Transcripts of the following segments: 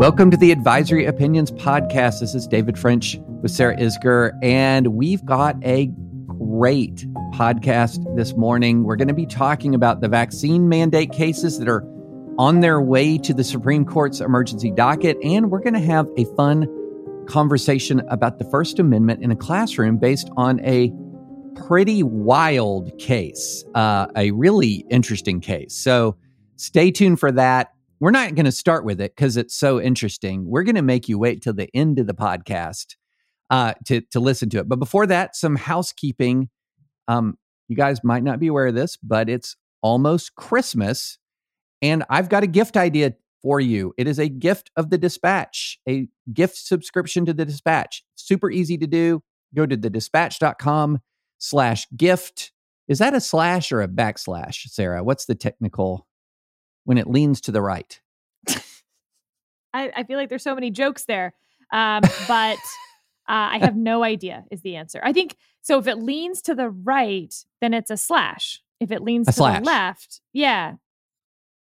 Welcome to the Advisory Opinions Podcast. This is David French with Sarah Isgur, and we've got a great podcast this morning. We're going to be talking about the vaccine mandate cases that are on their way to the Supreme Court's emergency docket, and we're going to have a fun conversation about the First Amendment in a classroom based on a pretty wild case, uh, a really interesting case. So stay tuned for that. We're not going to start with it because it's so interesting. We're going to make you wait till the end of the podcast uh, to to listen to it. But before that, some housekeeping. Um, you guys might not be aware of this, but it's almost Christmas, and I've got a gift idea for you. It is a gift of the Dispatch, a gift subscription to the Dispatch. Super easy to do. Go to the dispatch.com slash gift. Is that a slash or a backslash, Sarah? What's the technical when it leans to the right? I, I feel like there's so many jokes there. Um, but uh, I have no idea is the answer. I think so. If it leans to the right, then it's a slash. If it leans A to slash. the left, yeah.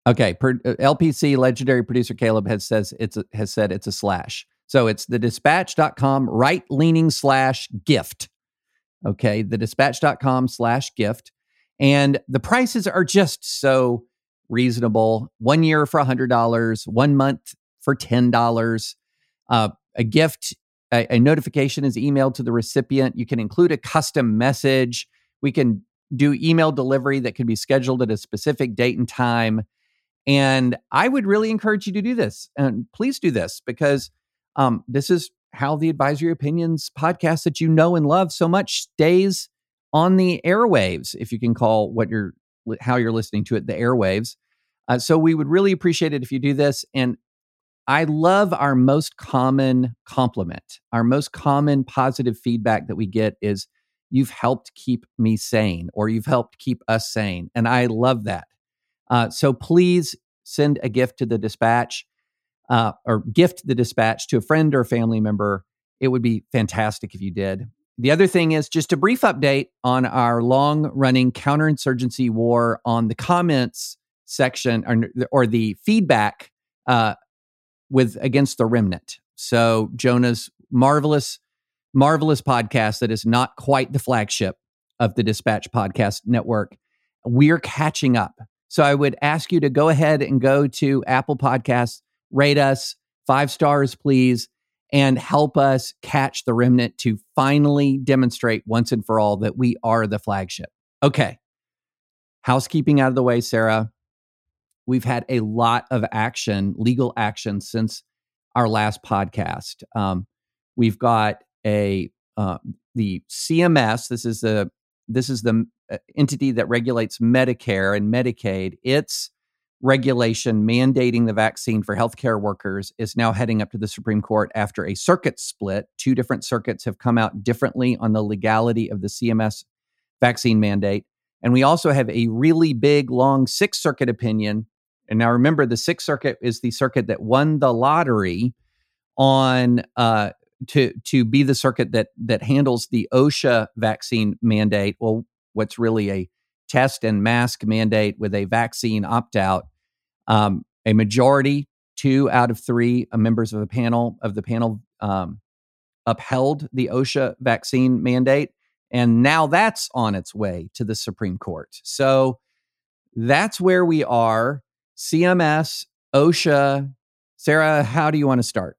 Okay, per, uh, LPC legendary producer Caleb has says it's a, has said it's a slash. So it's the dispatch.com right leaning slash gift. Okay, the dispatch.com slash gift. And the prices are just so reasonable. One year for $100, one month for $10. Uh, a gift, a, a notification is emailed to the recipient. You can include a custom message. We can do email delivery that can be scheduled at a specific date and time. And I would really encourage you to do this. And please do this because um, this is how the Advisory Opinions podcast that you know and love so much stays on the airwaves, if you can call what you're how you're listening to it the airwaves. Uh, so we would really appreciate it if you do this. And I love our most common compliment, our most common positive feedback that we get is you've helped keep me sane or you've helped keep us sane. And I love that. Uh, so please send a gift to the dispatch uh, or gift the dispatch to a friend or a family member. It would be fantastic if you did. The other thing is just a brief update on our long running counterinsurgency war on the comments section or, or the feedback uh, with against the remnant. So Jonah's marvelous, marvelous podcast that is not quite the flagship of the Dispatch Podcast Network. We're catching up. So I would ask you to go ahead and go to Apple Podcasts, rate us five stars, please, and help us catch the remnant to finally demonstrate once and for all that we are the flagship. Okay. Housekeeping out of the way, Sarah. We've had a lot of action, legal action, since our last podcast. Um, we've got a uh, the CMS. This is the this is the uh, entity that regulates Medicare and Medicaid. Its regulation mandating the vaccine for healthcare workers is now heading up to the Supreme Court after a circuit split. Two different circuits have come out differently on the legality of the CMS vaccine mandate. And we also have a really big, long Sixth Circuit opinion. And now remember, the Sixth Circuit is the circuit that won the lottery on uh, to to be the circuit that that handles the OSHA vaccine mandate. Well, what's really a test and mask mandate with a vaccine opt out. Um, a majority, two out of three uh, members of the panel of the panel um, upheld the OSHA vaccine mandate, and now that's on its way to the Supreme Court. So that's where we are. CMS, OSHA. Sarah, how do you want to start?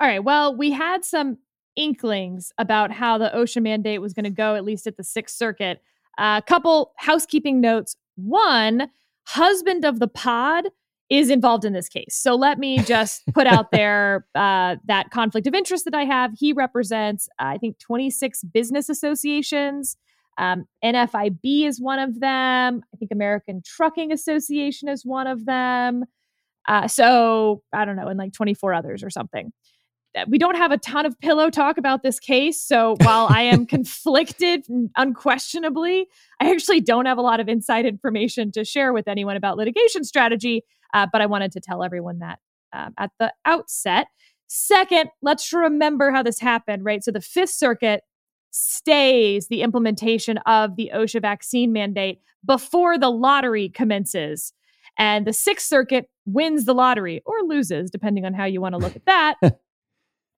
All right. Well, we had some inklings about how the OSHA mandate was going to go, at least at the Sixth Circuit. A uh, couple housekeeping notes. One, husband of the pod is involved in this case. So let me just put out there uh, that conflict of interest that I have. He represents, uh, I think, 26 business associations. Um, NFIB is one of them. I think American Trucking Association is one of them. Uh, so I don't know, and like 24 others or something we don't have a ton of pillow talk about this case. So while I am conflicted, unquestionably, I actually don't have a lot of inside information to share with anyone about litigation strategy. Uh, but I wanted to tell everyone that um, at the outset. Second, let's remember how this happened, right? So the Fifth Circuit stays the implementation of the OSHA vaccine mandate before the lottery commences. And the Sixth Circuit wins the lottery or loses, depending on how you want to look at that.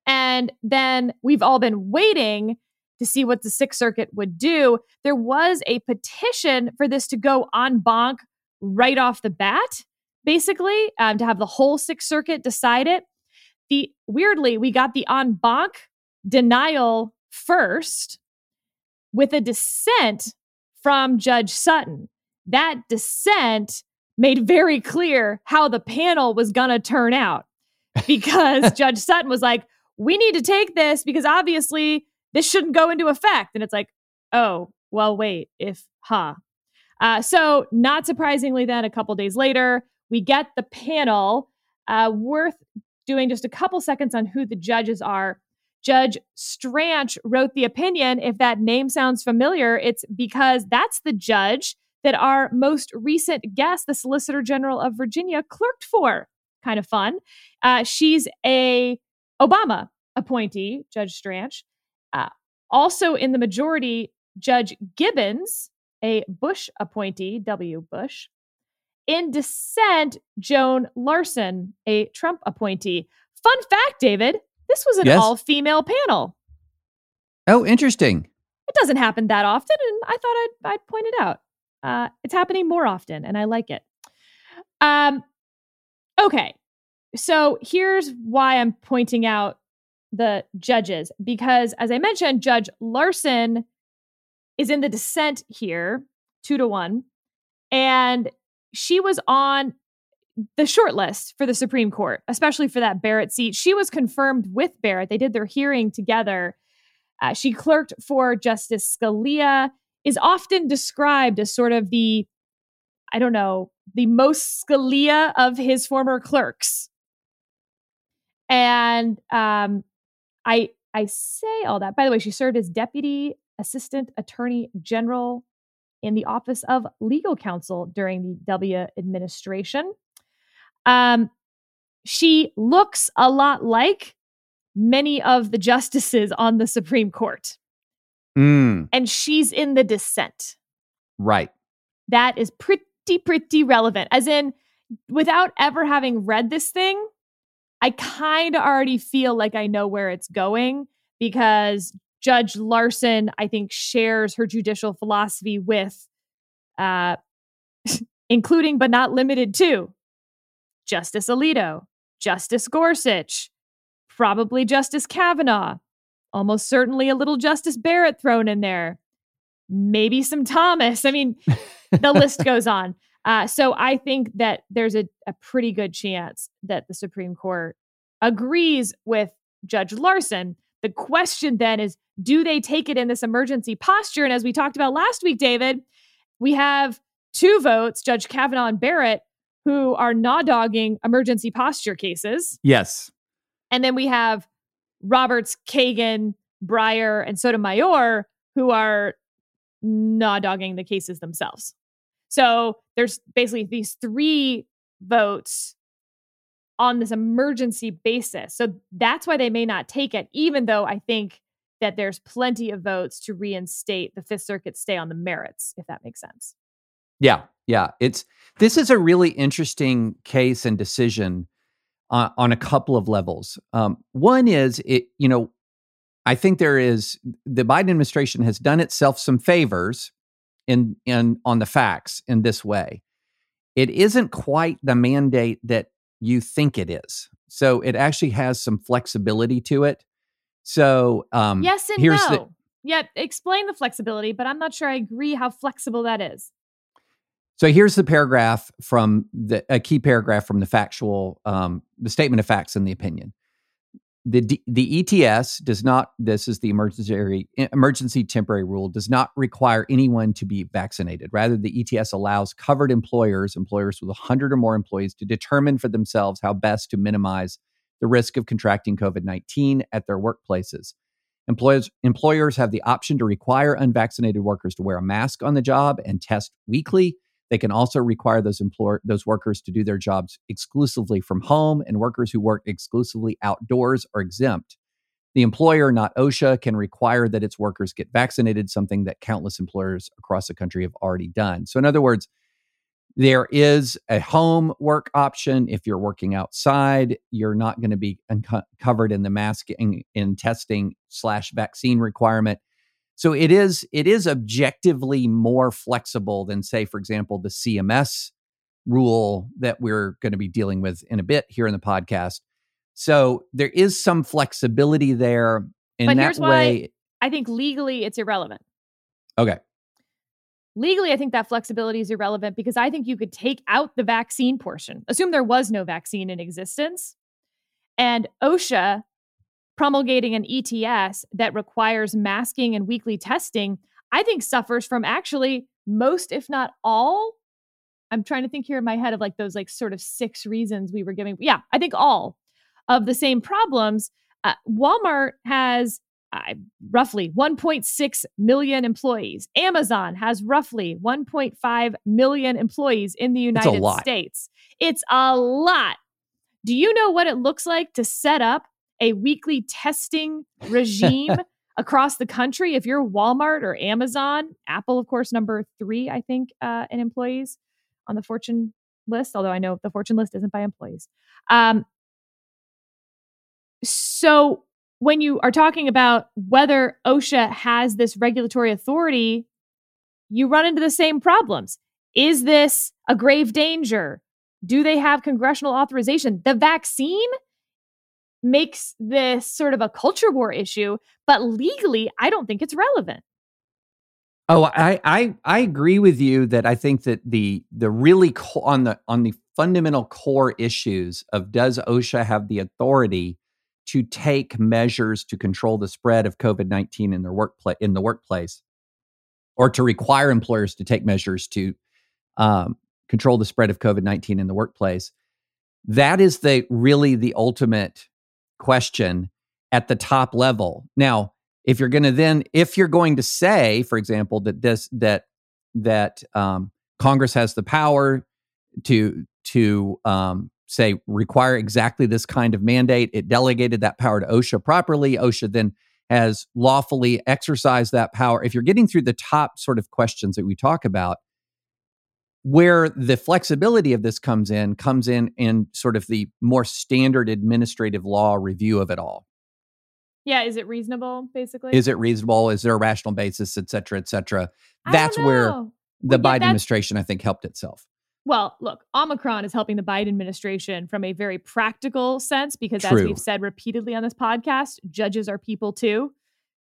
and then we've all been waiting to see what the Sixth Circuit would do. There was a petition for this to go en banc right off the bat, basically, um, to have the whole Sixth Circuit decide it. The weirdly, we got the en banc denial first with a dissent from Judge Sutton. That dissent made very clear how the panel was going to turn out because Judge Sutton was like, we need to take this because obviously this shouldn't go into effect. And it's like, oh, well, wait, if, huh. Uh, so, not surprisingly, then a couple days later, we get the panel. Uh, worth doing just a couple seconds on who the judges are. Judge Stranch wrote the opinion. If that name sounds familiar, it's because that's the judge that our most recent guest, the Solicitor General of Virginia, clerked for. Kind of fun. Uh, she's a Obama appointee, Judge Stranch. Uh, also in the majority, Judge Gibbons, a Bush appointee, W. Bush. In dissent, Joan Larsen, a Trump appointee. Fun fact, David, this was an yes. all female panel. Oh, interesting. It doesn't happen that often, and I thought I'd, I'd point it out. Uh, it's happening more often, and I like it. Um, okay, so here's why I'm pointing out the judges because, as I mentioned, Judge Larsen is in the dissent here, two to one, and she was on the short list for the Supreme Court, especially for that Barrett seat. She was confirmed with Barrett. They did their hearing together. Uh, she clerked for Justice Scalia, is often described as sort of the, I don't know, the most Scalia of his former clerks. And um, I I say all that. By the way, she served as deputy assistant attorney general in the office of legal counsel during the W administration. Um, she looks a lot like many of the justices on the Supreme Court. Mm. And she's in the dissent. Right. That is pretty, pretty relevant. As in, without ever having read this thing, I kind of already feel like I know where it's going because Judge Larsen, I think, shares her judicial philosophy with, uh, including but not limited to Justice Alito, Justice Gorsuch, probably Justice Kavanaugh, almost certainly a little Justice Barrett thrown in there, maybe some Thomas. I mean, the list goes on. Uh, so I think that there's a, a pretty good chance that the Supreme Court agrees with Judge Larsen. The question then is do they take it in this emergency posture? And as we talked about last week, David, we have two votes, Judge Kavanaugh and Barrett, who are not dogging emergency posture cases. Yes. And then we have Roberts, Kagan, Breyer, and Sotomayor, who are not dogging the cases themselves. So there's basically these three votes on this emergency basis. So that's why they may not take it, even though I think that there's plenty of votes to reinstate the Fifth Circuit stay on the merits, if that makes sense. Yeah, yeah. It's this is a really interesting case and decision on, on a couple of levels. Um, one is it, you know, I think there is the Biden administration has done itself some favors in in on the facts in this way. It isn't quite the mandate that you think it is. So it actually has some flexibility to it. So um, yes and here's no. The, yeah, explain the flexibility, but I'm not sure I agree how flexible that is. So here's the paragraph from the a key paragraph from the factual um, the statement of facts in the opinion. The the ETS does not this is the emergency emergency temporary rule does not require anyone to be vaccinated. Rather the ETS allows covered employers employers with 100 or more employees to determine for themselves how best to minimize the risk of contracting COVID-19 at their workplaces. Employers, employers have the option to require unvaccinated workers to wear a mask on the job and test weekly they can also require those employer those workers to do their jobs exclusively from home, and workers who work exclusively outdoors are exempt. The employer, not OSHA, can require that its workers get vaccinated, something that countless employers across the country have already done. So, in other words, There is a home work option. If you're working outside, you're not going to be covered in the masking and testing slash vaccine requirement. So it is it is objectively more flexible than, say, for example, the CMS rule that we're going to be dealing with in a bit here in the podcast. So there is some flexibility there. In but that here's way, why I think legally it's irrelevant. Okay. Legally, I think that flexibility is irrelevant because I think you could take out the vaccine portion, assume there was no vaccine in existence, and OSHA promulgating an ETS that requires masking and weekly testing, I think suffers from actually most, if not all. I'm trying to think here in my head of like those like sort of six reasons we were giving. Yeah, I think all of the same problems. Uh, Walmart has uh, roughly 1.6 million employees. Amazon has roughly 1.5 million employees in the United States. It's a lot. Do you know what it looks like to set up a weekly testing regime across the country? If you're Walmart or Amazon, Apple, of course, number three, I think, uh, in employees on the Fortune list, although I know the Fortune list isn't by employees. Um, so when you are talking about whether OSHA has this regulatory authority, you run into the same problems. Is this a grave danger? Do they have congressional authorization? The vaccine makes this sort of a culture war issue, but legally, I don't think it's relevant. Oh, I I I agree with you that I think that the the really co- on the on the fundamental core issues of does OSHA have the authority to take measures to control the spread of COVID nineteen in their workplace in the workplace, or to require employers to take measures to um, control the spread of COVID nineteen in the workplace. That is the really the ultimate question at the top level. Now, if you're going to then, if you're going to say, for example, that this that that um, Congress has the power to to um, say require exactly this kind of mandate. It delegated that power to OSHA properly. OSHA then has lawfully exercised that power. If you're getting through the top sort of questions that we talk about, where the flexibility of this comes in, comes in in sort of the more standard administrative law review of it all. Yeah, is it reasonable, basically? Is it reasonable? Is there a rational basis, et cetera, et cetera? That's where the well, Biden administration, I think, helped itself. Well, look, Omicron is helping the Biden administration from a very practical sense because, True. as we've said repeatedly on this podcast, judges are people too.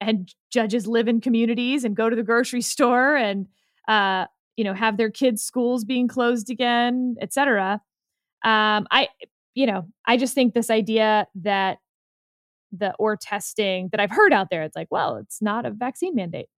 And judges live in communities and go to the grocery store and, uh, you know, have their kids' schools being closed again, et cetera. Um, I, you know, I just think this idea that the or testing that I've heard out there, it's like, well, it's not a vaccine mandate.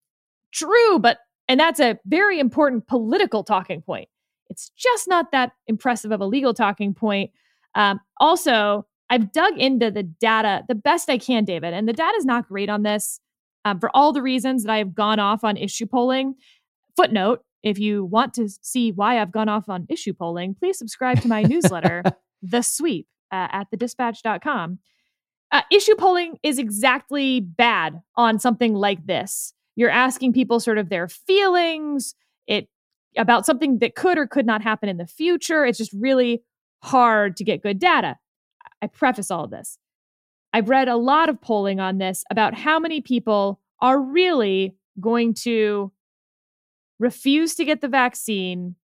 True, but, and that's a very important political talking point it's just not that impressive of a legal talking point. Um, also, I've dug into the data the best I can, David, and the data is not great on this um, for all the reasons that I have gone off on issue polling. Footnote if you want to see why I've gone off on issue polling, please subscribe to my newsletter, The Sweep, uh, at thedispatch.com. Uh, issue polling is exactly bad on something like this. You're asking people sort of their feelings. It about something that could or could not happen in the future. It's just really hard to get good data. I preface all of this. I've read a lot of polling on this about how many people are really going to refuse to get the vaccine,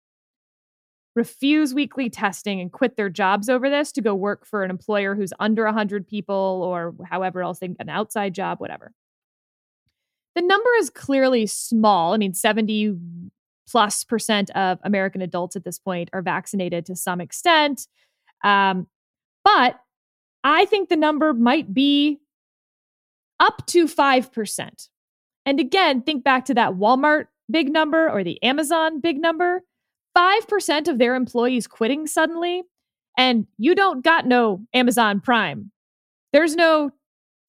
refuse weekly testing, and quit their jobs over this to go work for an employer who's under 100 people or however else they an outside job, whatever. The number is clearly small. I mean, 70 plus percent of American adults at this point are vaccinated to some extent. Um, but I think the number might be up to 5%. And again, think back to that Walmart big number or the Amazon big number 5% of their employees quitting suddenly. And you don't got no Amazon Prime. There's no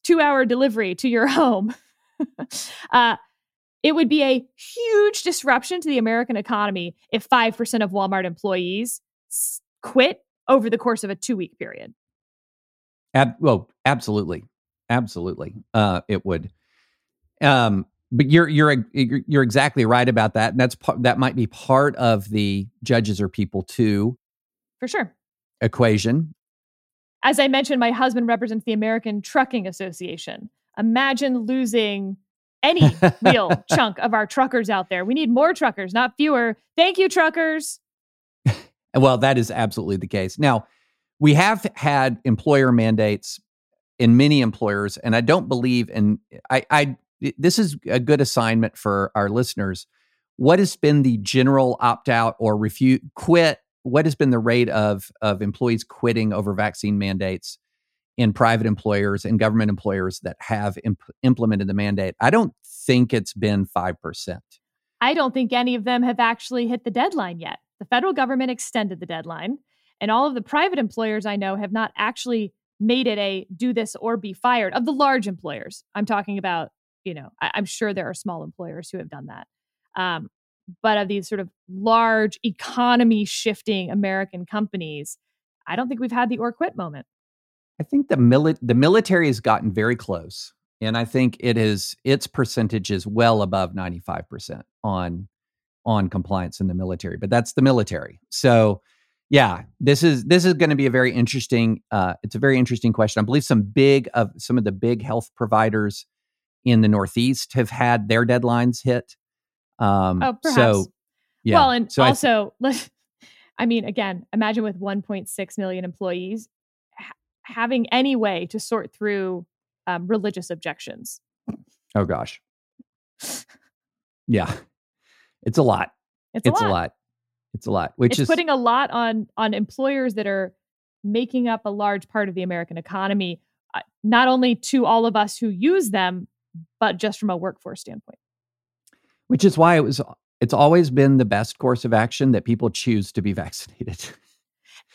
two hour delivery to your home. uh, it would be a huge disruption to the American economy if 5% of Walmart employees quit over the course of a two week period. Ab- well, absolutely. Absolutely. Uh, it would. Um, but you're you're you're exactly right about that, and that's part, that might be part of the judges or people too, for sure, equation. As I mentioned, my husband represents the American Trucking Association. Imagine losing any real chunk of our truckers out there. We need more truckers, not fewer. Thank you, truckers. well, that is absolutely the case. Now, we have had employer mandates in many employers, and I don't believe in I, I this is a good assignment for our listeners. What has been the general opt out or refuse quit? What has been the rate of of employees quitting over vaccine mandates in private employers and government employers that have imp- implemented the mandate? I don't think it's been five percent. I don't think any of them have actually hit the deadline yet. The federal government extended the deadline, and all of the private employers I know have not actually made it a do this or be fired of the large employers. I'm talking about you know, I, am sure there are small employers who have done that. Um, but of these sort of large economy shifting American companies, I don't think we've had the or quit moment. I think the mili- the military has gotten very close, and I think it is its percentage is well above ninety five percent on on compliance in the military. But that's the military, so yeah, this is this is going to be a very interesting. Uh, it's a very interesting question. I believe some big of some of the big health providers in the Northeast have had their deadlines hit. Um, oh, perhaps. So, yeah. Well, and so also, I, I mean, again, imagine with 1.6 million employees ha- having any way to sort through um, religious objections. Oh gosh. yeah, it's a lot. It's, it's a, lot. a, lot. It's a lot. Which it's is putting a lot on on employers that are making up a large part of the American economy. Uh, not only to all of us who use them, but just from a workforce standpoint. Which is why it was it's always been the best course of action that people choose to be vaccinated.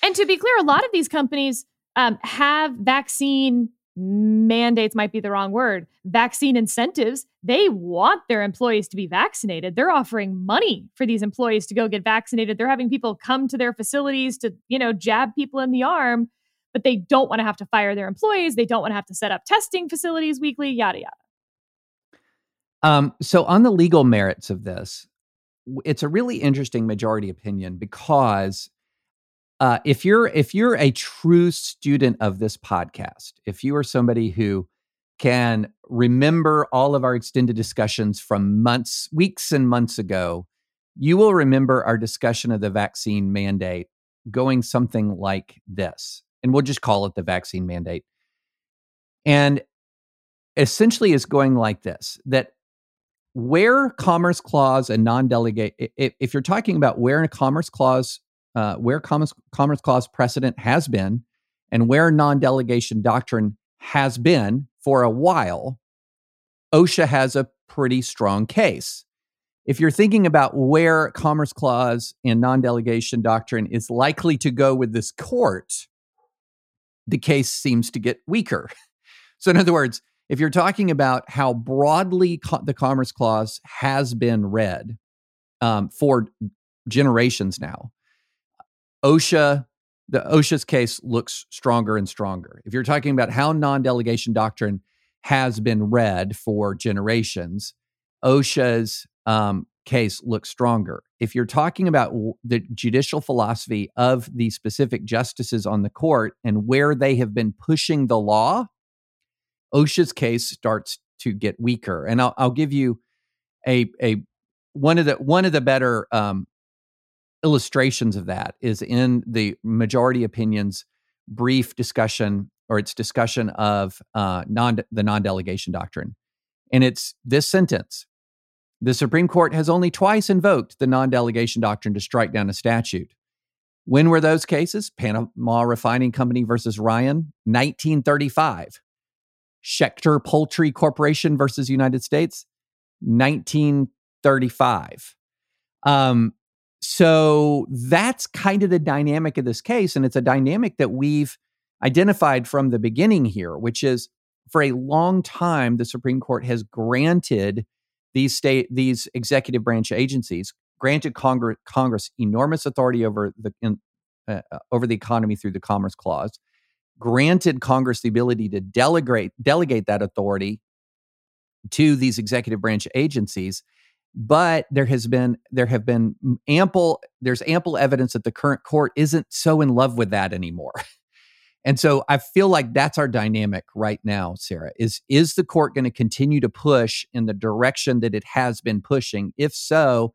and to be clear, a lot of these companies um, have vaccine mandates might be the wrong word vaccine incentives. They want their employees to be vaccinated. They're offering money for these employees to go get vaccinated. They're having people come to their facilities to you know jab people in the arm but they don't want to have to fire their employees. They don't want to have to set up testing facilities weekly yada yada um, so, on the legal merits of this, it's a really interesting majority opinion because uh, if you're if you're a true student of this podcast, if you are somebody who can remember all of our extended discussions from months, weeks, and months ago, you will remember our discussion of the vaccine mandate going something like this, and we'll just call it the vaccine mandate. And essentially, is going like this: that where commerce clause and non-delegate if, if you're talking about where a commerce clause uh, where commerce, commerce clause precedent has been and where non-delegation doctrine has been for a while osha has a pretty strong case. If you're thinking about where commerce clause and non-delegation doctrine is likely to go with this court the case seems to get weaker. So in other words if you're talking about how broadly co- the Commerce Clause has been read um, for generations now, OSHA, the OSHA's case looks stronger and stronger. If you're talking about how non-delegation doctrine has been read for generations, OSHA's um, case looks stronger. If you're talking about the judicial philosophy of the specific justices on the court and where they have been pushing the law, OSHA's case starts to get weaker. And I'll, I'll give you a a one of the one of the better um, illustrations of that is in the majority opinions brief discussion or its discussion of uh, non the non delegation doctrine, and it's this sentence: the Supreme Court has only twice invoked the non delegation doctrine to strike down a statute. When were those cases? Panama Refining Company versus Ryan, 1935. Schechter Poultry Corporation versus United States, 1935. Um, so that's kind of the dynamic of this case. And it's a dynamic that we've identified from the beginning here, which is for a long time, the Supreme Court has granted these state, these executive branch agencies, granted Congress, Congress enormous authority over the, in, uh over the economy through the Commerce Clause granted Congress the ability to delegate delegate that authority to these executive branch agencies but there has been there have been ample there's ample evidence that the current court isn't so in love with that anymore. And so i feel like that's our dynamic right now sarah is is the court going to continue to push in the direction that it has been pushing? If so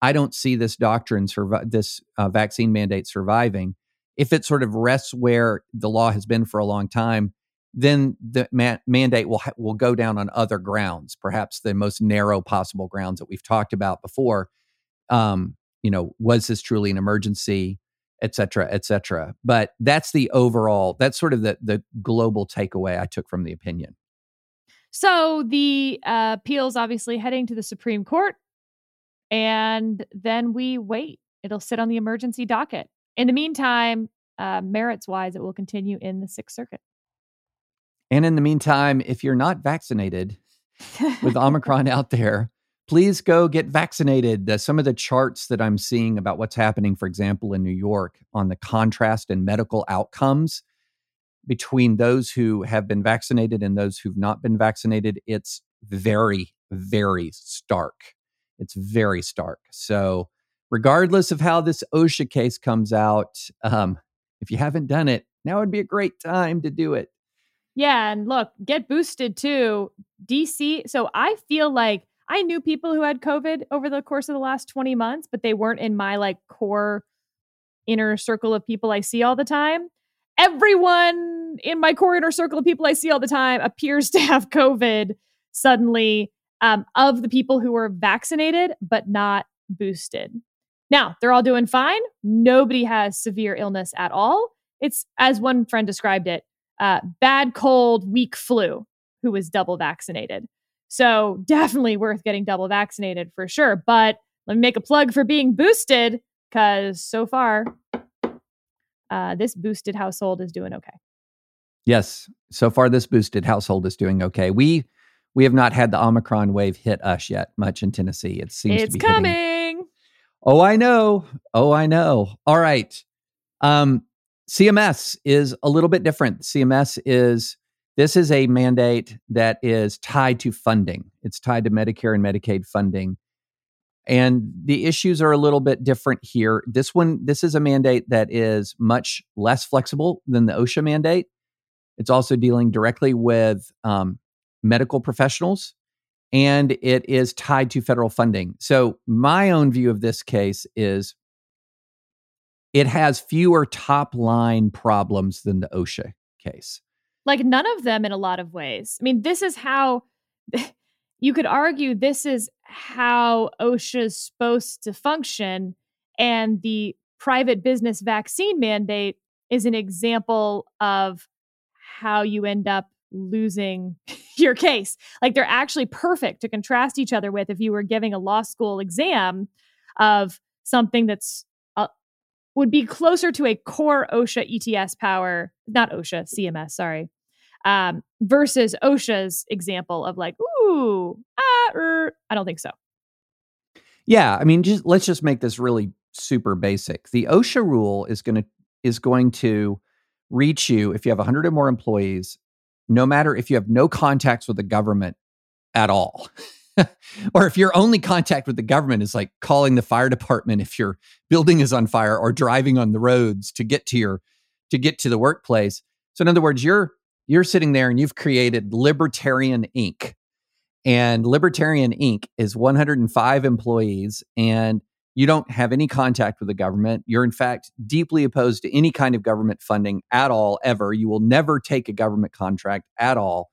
i don't see this doctrine survive this uh, vaccine mandate surviving if it sort of rests where the law has been for a long time then the ma- mandate will ha- will go down on other grounds, perhaps the most narrow possible grounds that we've talked about before. Um, you know, was this truly an emergency, et cetera, et cetera. But that's the overall. That's sort of the the global takeaway I took from the opinion. So the uh, appeals obviously heading to the Supreme Court, and then we wait. It'll sit on the emergency docket. In the meantime, uh, merits wise, it will continue in the Sixth Circuit. And in the meantime, if you're not vaccinated with Omicron out there, please go get vaccinated. The, some of the charts that I'm seeing about what's happening, for example, in New York on the contrast in medical outcomes between those who have been vaccinated and those who've not been vaccinated, it's very, very stark. It's very stark. So, regardless of how this OSHA case comes out, um, if you haven't done it, now would be a great time to do it. Yeah, and look, get boosted too. DC. So I feel like I knew people who had COVID over the course of the last 20 months, but they weren't in my like core inner circle of people I see all the time. Everyone in my core inner circle of people I see all the time appears to have COVID suddenly um, of the people who were vaccinated but not boosted. Now, they're all doing fine. Nobody has severe illness at all. It's, as one friend described it, uh, bad cold, weak flu who was double vaccinated. So definitely worth getting double vaccinated for sure. But let me make a plug for being boosted because so far, uh, this boosted household is doing okay. Yes, so far this boosted household is doing okay. We we have not had the Omicron wave hit us yet much in Tennessee. It seems it's to be coming. Hitting. Oh, I know. Oh, I know. All right. Um, CMS is a little bit different. CMS is this is a mandate that is tied to funding. It's tied to Medicare and Medicaid funding. And the issues are a little bit different here. This one, this is a mandate that is much less flexible than the OSHA mandate. It's also dealing directly with um, medical professionals and it is tied to federal funding. So, my own view of this case is it has fewer top line problems than the OSHA case. Like none of them in a lot of ways. I mean, this is how you could argue this is how OSHA is supposed to function. And the private business vaccine mandate is an example of how you end up losing your case. Like they're actually perfect to contrast each other with if you were giving a law school exam of something that's would be closer to a core OSHA ETS power, not OSHA, CMS, sorry, um, versus OSHA's example of like, ooh, ah, er. I don't think so. Yeah, I mean, just let's just make this really super basic. The OSHA rule is going to is going to reach you if you have 100 or more employees, no matter if you have no contacts with the government at all. or if your only contact with the government is like calling the fire department if your building is on fire or driving on the roads to get to your to get to the workplace. So in other words you're you're sitting there and you've created libertarian inc. And libertarian inc. is 105 employees and you don't have any contact with the government. You're in fact deeply opposed to any kind of government funding at all ever. You will never take a government contract at all.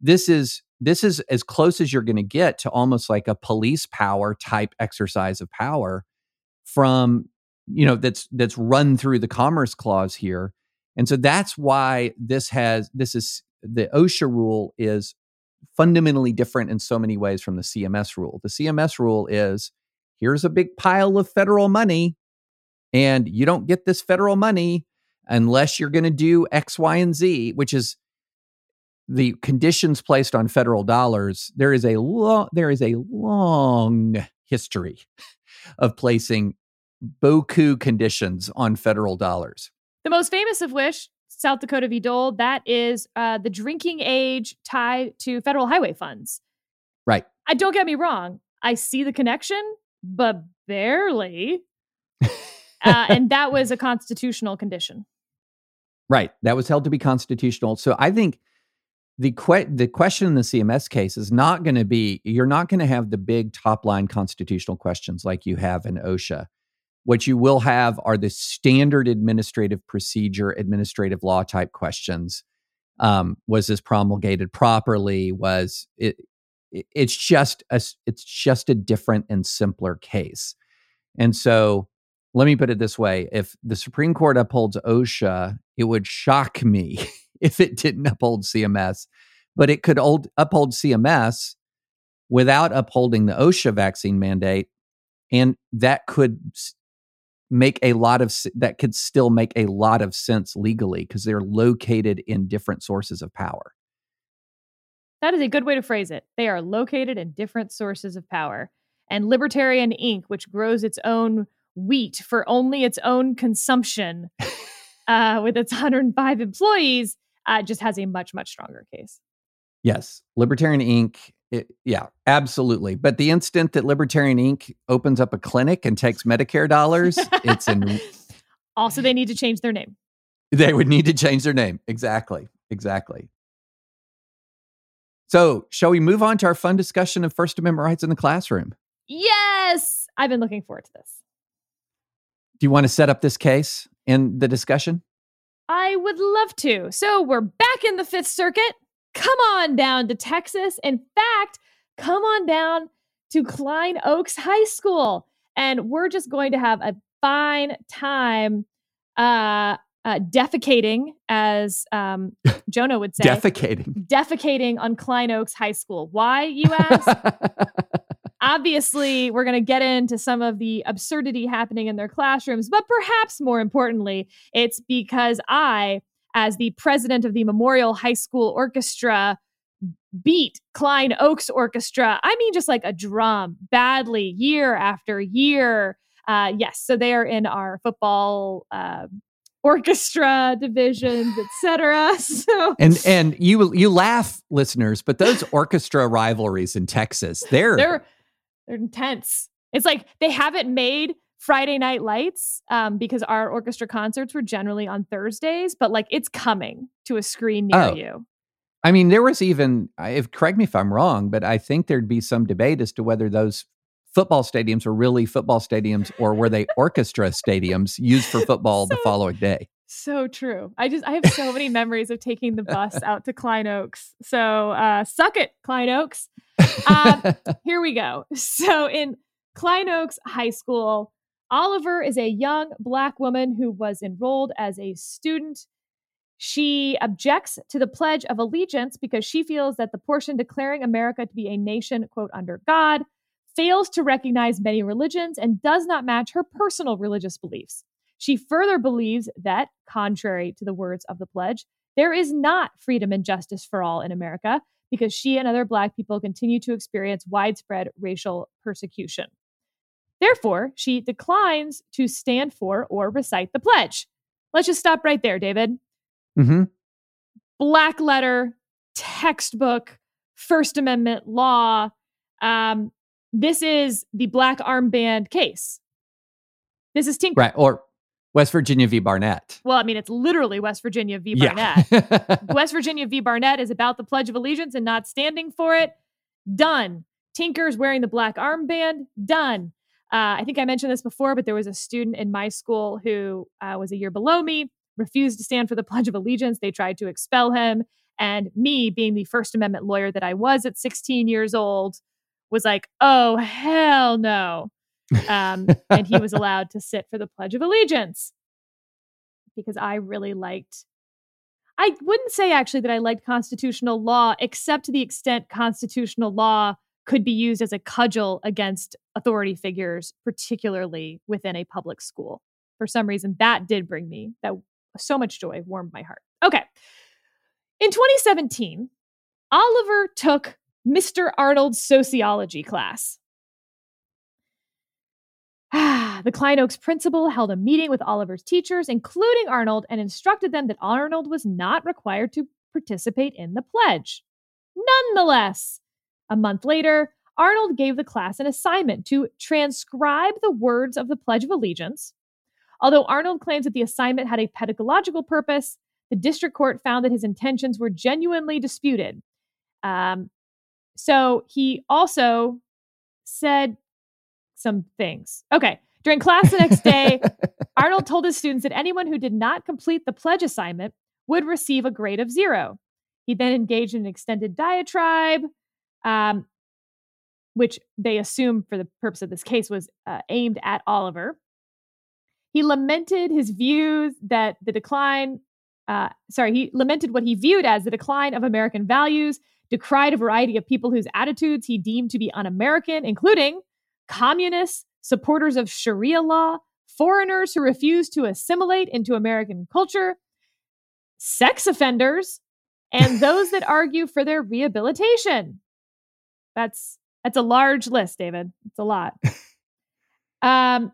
This is this is as close as you're going to get to almost like a police power type exercise of power from you know that's that's run through the commerce clause here. And so that's why this has this is the osha rule is fundamentally different in so many ways from the cms rule. The cms rule is here's a big pile of federal money and you don't get this federal money unless you're going to do x y and z which is the conditions placed on federal dollars, there is a lo- there is a long history of placing boku conditions on federal dollars. The most famous of which, South Dakota v. Dole, that is uh, the drinking age tied to federal highway funds. Right. I don't get me wrong. I see the connection, but barely. uh, and that was a constitutional condition. Right. That was held to be constitutional. So I think the que- the question in the CMS case is not going to be you're not going to have the big top line constitutional questions like you have in OSHA. What you will have are the standard administrative procedure, administrative law type questions. Um, was this promulgated properly? Was it? It's just a it's just a different and simpler case. And so, let me put it this way: if the Supreme Court upholds OSHA, it would shock me if it didn't uphold CMS, but it could old, uphold CMS without upholding the OSHA vaccine mandate. And that could make a lot of that could still make a lot of sense legally because they're located in different sources of power. That is a good way to phrase it. They are located in different sources of power. And Libertarian Inc., which grows its own wheat for only its own consumption uh, with its 105 employees, uh, just has a much, much stronger case. Yes. Libertarian Inc. It, yeah, absolutely. But the instant that Libertarian Inc. opens up a clinic and takes Medicare dollars, it's in. Also, they need to change their name. They would need to change their name. Exactly. Exactly. So, shall we move on to our fun discussion of First Amendment rights in the classroom? Yes. I've been looking forward to this. Do you want to set up this case in the discussion? I would love to. So we're back in the Fifth Circuit. Come on down to Texas. In fact, come on down to Klein Oaks High School. And we're just going to have a fine time uh, uh, defecating, as um, Jonah would say. defecating. Defecating on Klein Oaks High School. Why, you ask? obviously, we're going to get into some of the absurdity happening in their classrooms, but perhaps more importantly, it's because I, as the president of the Memorial High School Orchestra, beat Klein Oaks Orchestra. I mean, just like a drum badly year after year. Uh, yes, so they are in our football uh, orchestra divisions, etc. So and and you you laugh, listeners, but those orchestra rivalries in Texas, they're they're they're intense. It's like they haven't made Friday Night Lights um, because our orchestra concerts were generally on Thursdays, but like it's coming to a screen near oh. you. I mean, there was even, if correct me if I'm wrong, but I think there'd be some debate as to whether those football stadiums were really football stadiums or were they orchestra stadiums used for football so, the following day. So true. I just I have so many memories of taking the bus out to Klein Oaks. So uh, suck it, Klein Oaks. Uh, here we go. So in Klein Oaks High School, Oliver is a young black woman who was enrolled as a student. She objects to the Pledge of Allegiance because she feels that the portion declaring America to be a nation, quote, under God, fails to recognize many religions and does not match her personal religious beliefs. She further believes that, contrary to the words of the pledge, there is not freedom and justice for all in America because she and other Black people continue to experience widespread racial persecution. Therefore, she declines to stand for or recite the pledge. Let's just stop right there, David. Mm-hmm. Black letter, textbook, First Amendment law. Um, this is the black armband case. This is Tinker. Right. Or West Virginia v. Barnette. Well, I mean, it's literally West Virginia v. Barnette. Yeah. West Virginia v. Barnette is about the Pledge of Allegiance and not standing for it. Done. Tinker's wearing the black armband. Done. Uh, I think I mentioned this before, but there was a student in my school who uh, was a year below me, refused to stand for the Pledge of Allegiance. They tried to expel him. And me, being the First Amendment lawyer that I was at 16 years old, was like, oh, hell no. Um, and he was allowed to sit for the Pledge of Allegiance because I really liked. I wouldn't say actually that I liked constitutional law, except to the extent constitutional law could be used as a cudgel against authority figures, particularly within a public school. For some reason, that did bring me that so much joy, warmed my heart. Okay. In 2017, Oliver took Mr. Arnold's sociology class. the Klein Oaks principal held a meeting with Oliver's teachers, including Arnold, and instructed them that Arnold was not required to participate in the pledge. Nonetheless, a month later, Arnold gave the class an assignment to transcribe the words of the Pledge of Allegiance. Although Arnold claims that the assignment had a pedagogical purpose, the district court found that his intentions were genuinely disputed. Um, so he also said some things. Okay. During class the next day, Arnold told his students that anyone who did not complete the pledge assignment would receive a grade of zero. He then engaged in an extended diatribe, um, which they assume for the purpose of this case was uh, aimed at Oliver. He lamented his views that the decline, uh, sorry, he lamented what he viewed as the decline of American values, decried a variety of people whose attitudes he deemed to be un American, including communists, supporters of Sharia law, foreigners who refuse to assimilate into American culture, sex offenders, and those that argue for their rehabilitation. That's that's a large list, David. It's a lot. Um,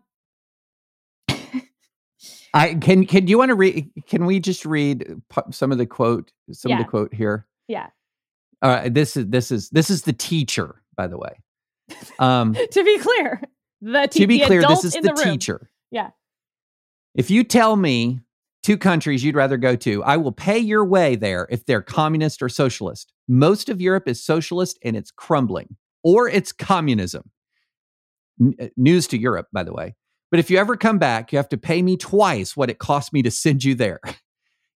I can. Can you want to read? Can we just read some of the quote? Some yeah. of the quote here. Yeah. All right. This is this is this is the teacher, by the way. Um, to be clear, the te- to be clear, this is the, the teacher. Yeah. If you tell me two countries you'd rather go to, I will pay your way there if they're communist or socialist. Most of Europe is socialist and it's crumbling, or it's communism. N- uh, news to Europe, by the way. But if you ever come back, you have to pay me twice what it cost me to send you there.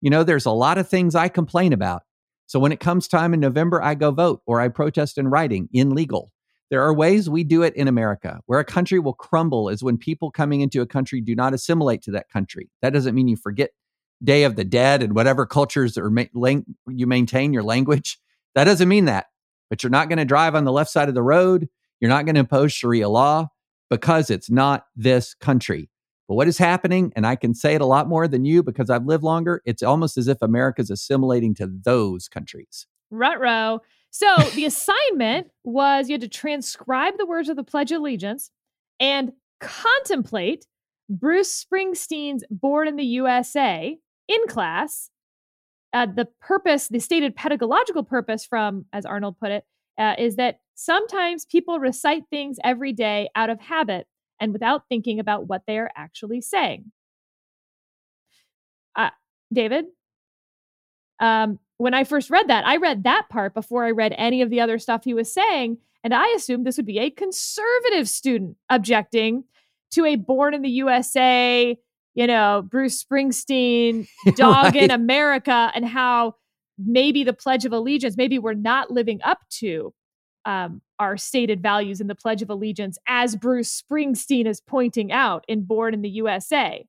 You know, there's a lot of things I complain about. So when it comes time in November, I go vote or I protest in writing in legal. There are ways we do it in America. Where a country will crumble is when people coming into a country do not assimilate to that country. That doesn't mean you forget Day of the Dead and whatever cultures or ma- lang- you maintain your language. That doesn't mean that. But you're not going to drive on the left side of the road. You're not going to impose Sharia law because it's not this country. But what is happening, and I can say it a lot more than you because I've lived longer, it's almost as if America's assimilating to those countries. Rutro. So the assignment was you had to transcribe the words of the Pledge of Allegiance and contemplate Bruce Springsteen's Born in the USA in class. Uh, the purpose, the stated pedagogical purpose from, as Arnold put it, uh, is that sometimes people recite things every day out of habit and without thinking about what they are actually saying. Uh, David, um, when I first read that, I read that part before I read any of the other stuff he was saying. And I assumed this would be a conservative student objecting to a born in the USA, you know, Bruce Springsteen, dog right. in America, and how maybe the Pledge of Allegiance, maybe we're not living up to um, our stated values in the Pledge of Allegiance, as Bruce Springsteen is pointing out in Born in the USA.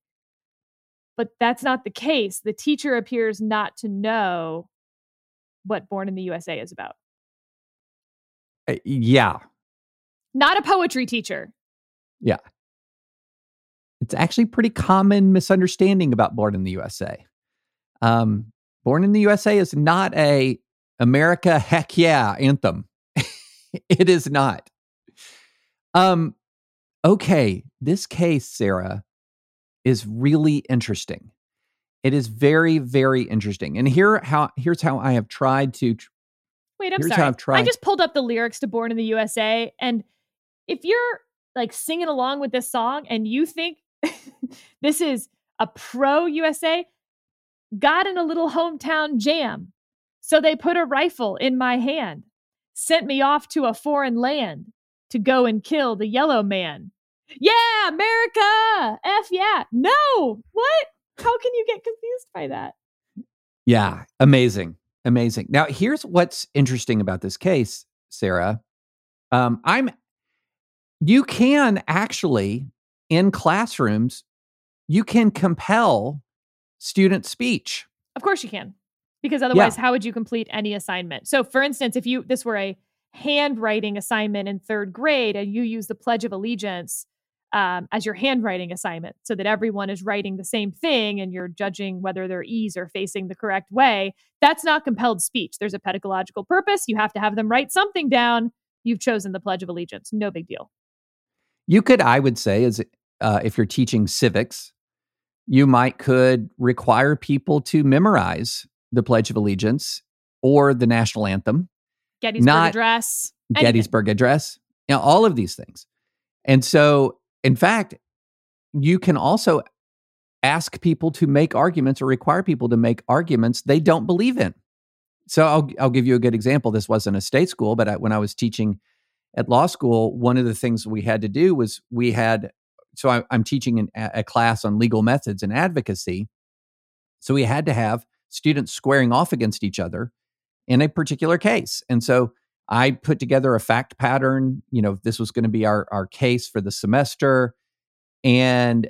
But that's not the case. The teacher appears not to know what Born in the USA is about. Uh, yeah. Not a poetry teacher. Yeah. It's actually pretty common misunderstanding about Born in the USA. Um, Born in the USA is not a America heck yeah anthem. it is not. Um okay, this case Sarah is really interesting. It is very very interesting. And here how here's how I have tried to Wait, I'm sorry. Tried, I just pulled up the lyrics to Born in the USA and if you're like singing along with this song and you think this is a pro USA, got in a little hometown jam. So they put a rifle in my hand, sent me off to a foreign land to go and kill the yellow man. Yeah, America! F yeah. No! What? How can you get confused by that? Yeah, amazing. Amazing. Now, here's what's interesting about this case, Sarah. Um, I'm you can actually in classrooms, you can compel student speech. Of course you can. Because otherwise, yeah. how would you complete any assignment? So, for instance, if you this were a handwriting assignment in third grade and you use the Pledge of Allegiance um, as your handwriting assignment so that everyone is writing the same thing and you're judging whether their E's are facing the correct way, that's not compelled speech. There's a pedagogical purpose. You have to have them write something down. You've chosen the Pledge of Allegiance. No big deal. You could, I would say, is uh, if you're teaching civics, you might could require people to memorize the Pledge of Allegiance or the national anthem. Gettysburg Address. Anything. Gettysburg Address. you know, all of these things. And so, in fact, you can also ask people to make arguments or require people to make arguments they don't believe in. So I'll I'll give you a good example. This wasn't a state school, but I, when I was teaching at law school, one of the things we had to do was we had. So I, am teaching an, a class on legal methods and advocacy. So we had to have students squaring off against each other in a particular case, and so I put together a fact pattern. You know, this was going to be our our case for the semester, and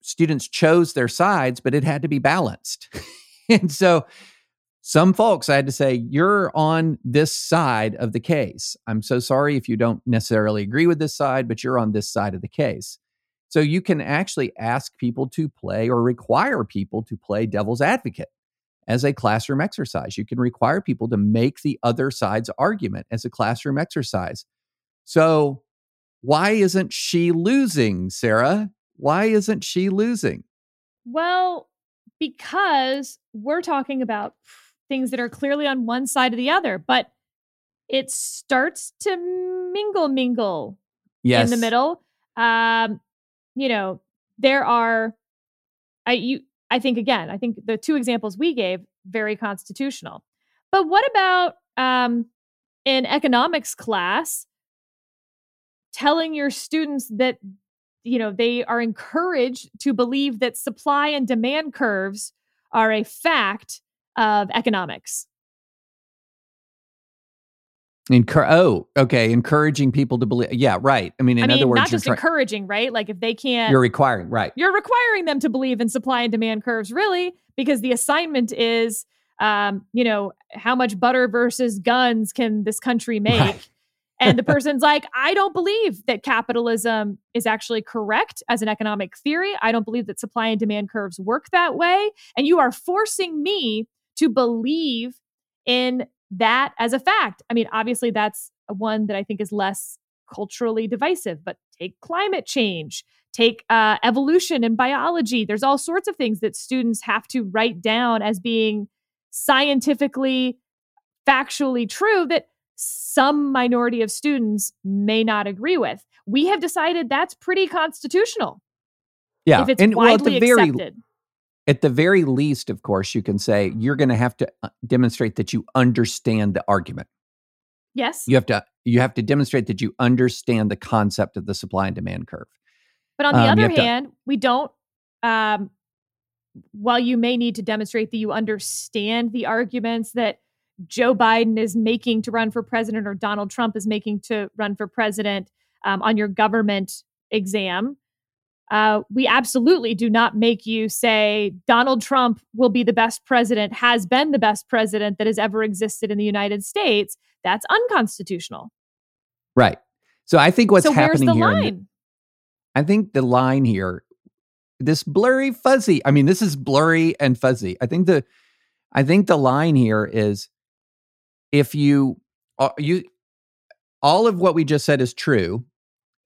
students chose their sides, but it had to be balanced. and so some folks I had to say, you're on this side of the case. I'm so sorry if you don't necessarily agree with this side, but you're on this side of the case. So you can actually ask people to play or require people to play devil's advocate as a classroom exercise. You can require people to make the other side's argument as a classroom exercise. So why isn't she losing, Sarah? Why isn't she losing? Well, because we're talking about things that are clearly on one side or the other, but it starts to mingle, mingle yes. in the middle. Um, you know, there are, I you, I think again, I think the two examples we gave very constitutional. But what about um, in economics class, telling your students that you know they are encouraged to believe that supply and demand curves are a fact of economics. Encour- oh, okay. Encouraging people to believe. Yeah, right. I mean, in I mean, other words, not just encouraging, right? Like if they can't, you're requiring, right? You're requiring them to believe in supply and demand curves, really, because the assignment is, um, you know, how much butter versus guns can this country make? Right. and the person's like, I don't believe that capitalism is actually correct as an economic theory. I don't believe that supply and demand curves work that way. And you are forcing me to believe in that as a fact. I mean, obviously, that's one that I think is less culturally divisive, but take climate change, take uh, evolution and biology. There's all sorts of things that students have to write down as being scientifically, factually true that some minority of students may not agree with. We have decided that's pretty constitutional. Yeah, if it's and, widely well, at the very, accepted at the very least, of course, you can say you're going to have to uh, demonstrate that you understand the argument. Yes. You have to you have to demonstrate that you understand the concept of the supply and demand curve. But on the um, other hand, to, we don't um, while you may need to demonstrate that you understand the arguments that Joe Biden is making to run for president or Donald Trump is making to run for president um, on your government exam, uh, we absolutely do not make you say Donald Trump will be the best president, has been the best president that has ever existed in the United States. That's unconstitutional. Right. So I think what's so happening the here. Line? I think the line here, this blurry fuzzy. I mean, this is blurry and fuzzy. I think the, I think the line here is, if you, uh, you, all of what we just said is true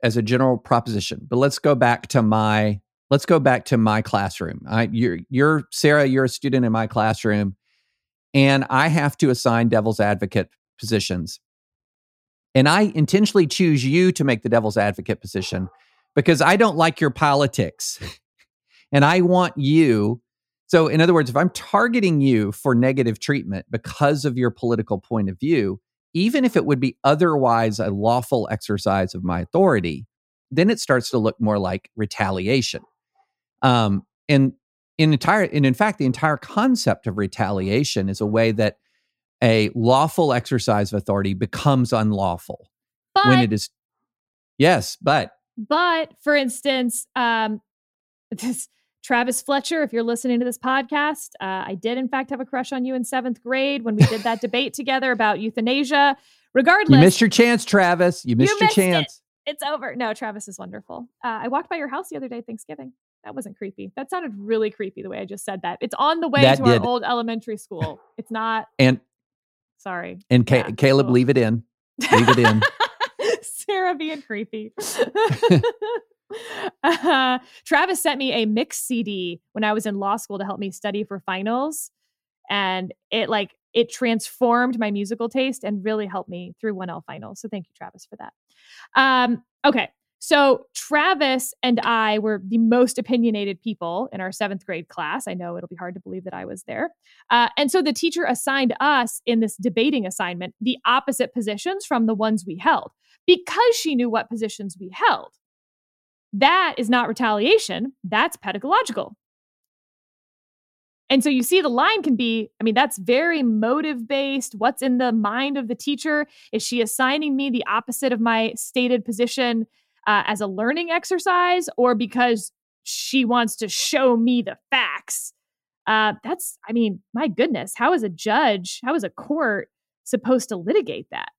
as a general proposition. But let's go back to my let's go back to my classroom. I, you're, you're Sarah. You're a student in my classroom, and I have to assign devil's advocate positions. And I intentionally choose you to make the devil's advocate position because I don't like your politics, and I want you. So, in other words, if I'm targeting you for negative treatment because of your political point of view, even if it would be otherwise a lawful exercise of my authority, then it starts to look more like retaliation. Um, and in entire, and in fact, the entire concept of retaliation is a way that a lawful exercise of authority becomes unlawful but, when it is. Yes, but but for instance, um, this Travis Fletcher, if you're listening to this podcast, uh, I did in fact have a crush on you in seventh grade when we did that debate together about euthanasia. Regardless, you missed your chance, Travis. You missed you your missed chance. It. It's over. No, Travis is wonderful. Uh, I walked by your house the other day, Thanksgiving. That wasn't creepy. That sounded really creepy the way I just said that. It's on the way that to did. our old elementary school. It's not. And sorry. And yeah, Caleb, cool. leave it in. Leave it in. Sarah being creepy. Uh, Travis sent me a mix CD when I was in law school to help me study for finals. And it like it transformed my musical taste and really helped me through 1L finals. So thank you, Travis, for that. Um, okay. So Travis and I were the most opinionated people in our seventh grade class. I know it'll be hard to believe that I was there. Uh, and so the teacher assigned us in this debating assignment the opposite positions from the ones we held because she knew what positions we held. That is not retaliation, that's pedagogical. And so you see, the line can be I mean, that's very motive based. What's in the mind of the teacher? Is she assigning me the opposite of my stated position uh, as a learning exercise or because she wants to show me the facts? Uh, that's, I mean, my goodness, how is a judge, how is a court supposed to litigate that?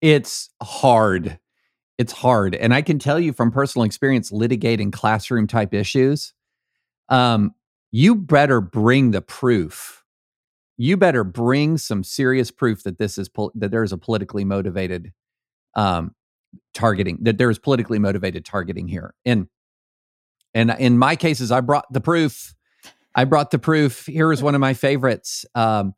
It's hard. It's hard. And I can tell you from personal experience litigating classroom type issues, um, you better bring the proof. You better bring some serious proof that this is pol- that there is a politically motivated um, targeting that there is politically motivated targeting here. And and in my cases, I brought the proof. I brought the proof. Here is one of my favorites. Um,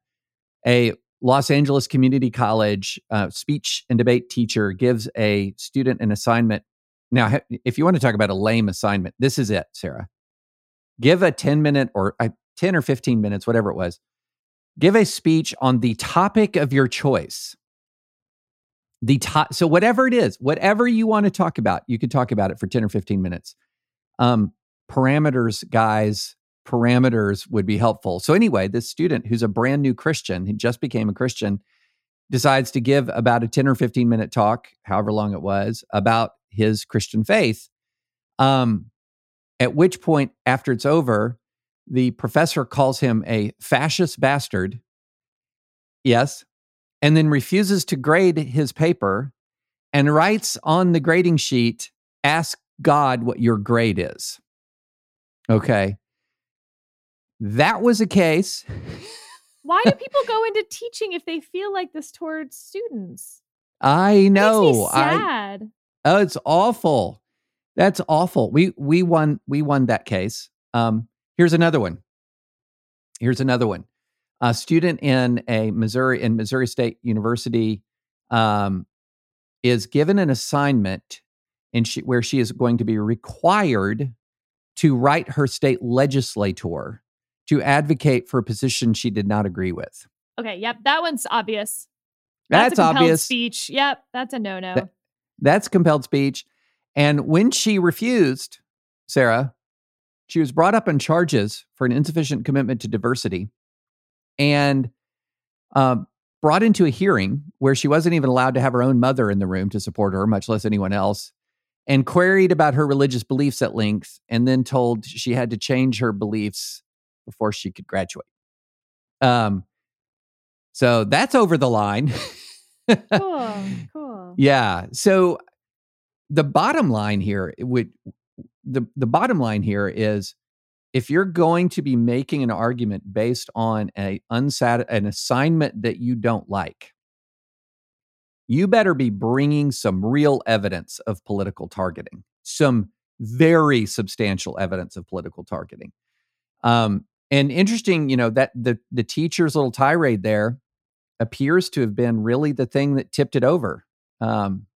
a Los Angeles Community College uh, speech and debate teacher gives a student an assignment. Now, if you want to talk about a lame assignment, this is it, Sarah give a 10 minute or uh, 10 or 15 minutes, whatever it was, give a speech on the topic of your choice. The top, so whatever it is, whatever you want to talk about, you could talk about it for 10 or 15 minutes. Um, parameters, guys, parameters would be helpful. So, anyway, this student who's a brand new Christian, he just became a Christian, decides to give about a 10 or 15 minute talk, however long it was, about his Christian faith. Um, at which point, after it's over, the professor calls him a fascist bastard. Yes. And then refuses to grade his paper and writes on the grading sheet, ask God what your grade is. Okay. That was a case. Why do people go into teaching if they feel like this towards students? I know. sad. I, oh, it's awful. That's awful. We we won we won that case. Um, here's another one. Here's another one. A student in a Missouri in Missouri State University um, is given an assignment in she, where she is going to be required to write her state legislator to advocate for a position she did not agree with. Okay, yep, that one's obvious. That's, that's obvious. Speech. Yep, that's a no-no. That, that's compelled speech. And when she refused, Sarah, she was brought up on charges for an insufficient commitment to diversity and uh, brought into a hearing where she wasn't even allowed to have her own mother in the room to support her, much less anyone else, and queried about her religious beliefs at length, and then told she had to change her beliefs before she could graduate. Um, so that's over the line. cool, cool. Yeah. So the bottom line here would the the bottom line here is if you're going to be making an argument based on a unsat an assignment that you don't like you better be bringing some real evidence of political targeting some very substantial evidence of political targeting um, and interesting you know that the the teacher's little tirade there appears to have been really the thing that tipped it over um,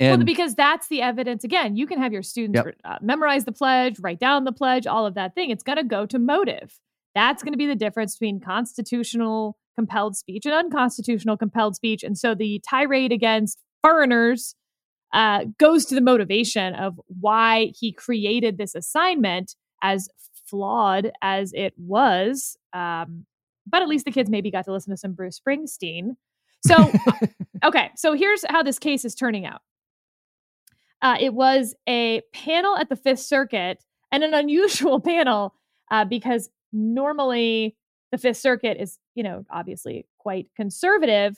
and well, because that's the evidence. Again, you can have your students yep. uh, memorize the pledge, write down the pledge, all of that thing. It's going to go to motive. That's going to be the difference between constitutional compelled speech and unconstitutional compelled speech. And so the tirade against foreigners uh, goes to the motivation of why he created this assignment as flawed as it was. Um, but at least the kids maybe got to listen to some Bruce Springsteen. So, okay, so here's how this case is turning out. Uh, it was a panel at the Fifth Circuit and an unusual panel uh, because normally the Fifth Circuit is, you know, obviously quite conservative.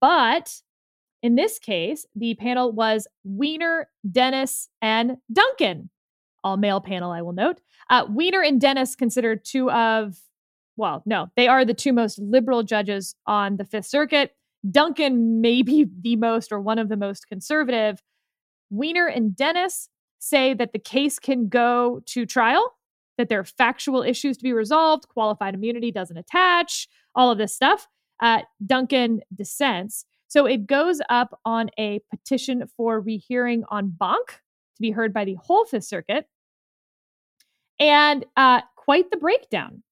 But in this case, the panel was Wiener, Dennis, and Duncan. All male panel, I will note. Uh, Wiener and Dennis considered two of, well, no, they are the two most liberal judges on the Fifth Circuit. Duncan may be the most or one of the most conservative. Wiener and Dennis say that the case can go to trial, that there are factual issues to be resolved, qualified immunity doesn't attach, all of this stuff. Uh, Duncan dissents. So it goes up on a petition for rehearing on to be heard by the whole Fifth Circuit. And uh, quite the breakdown.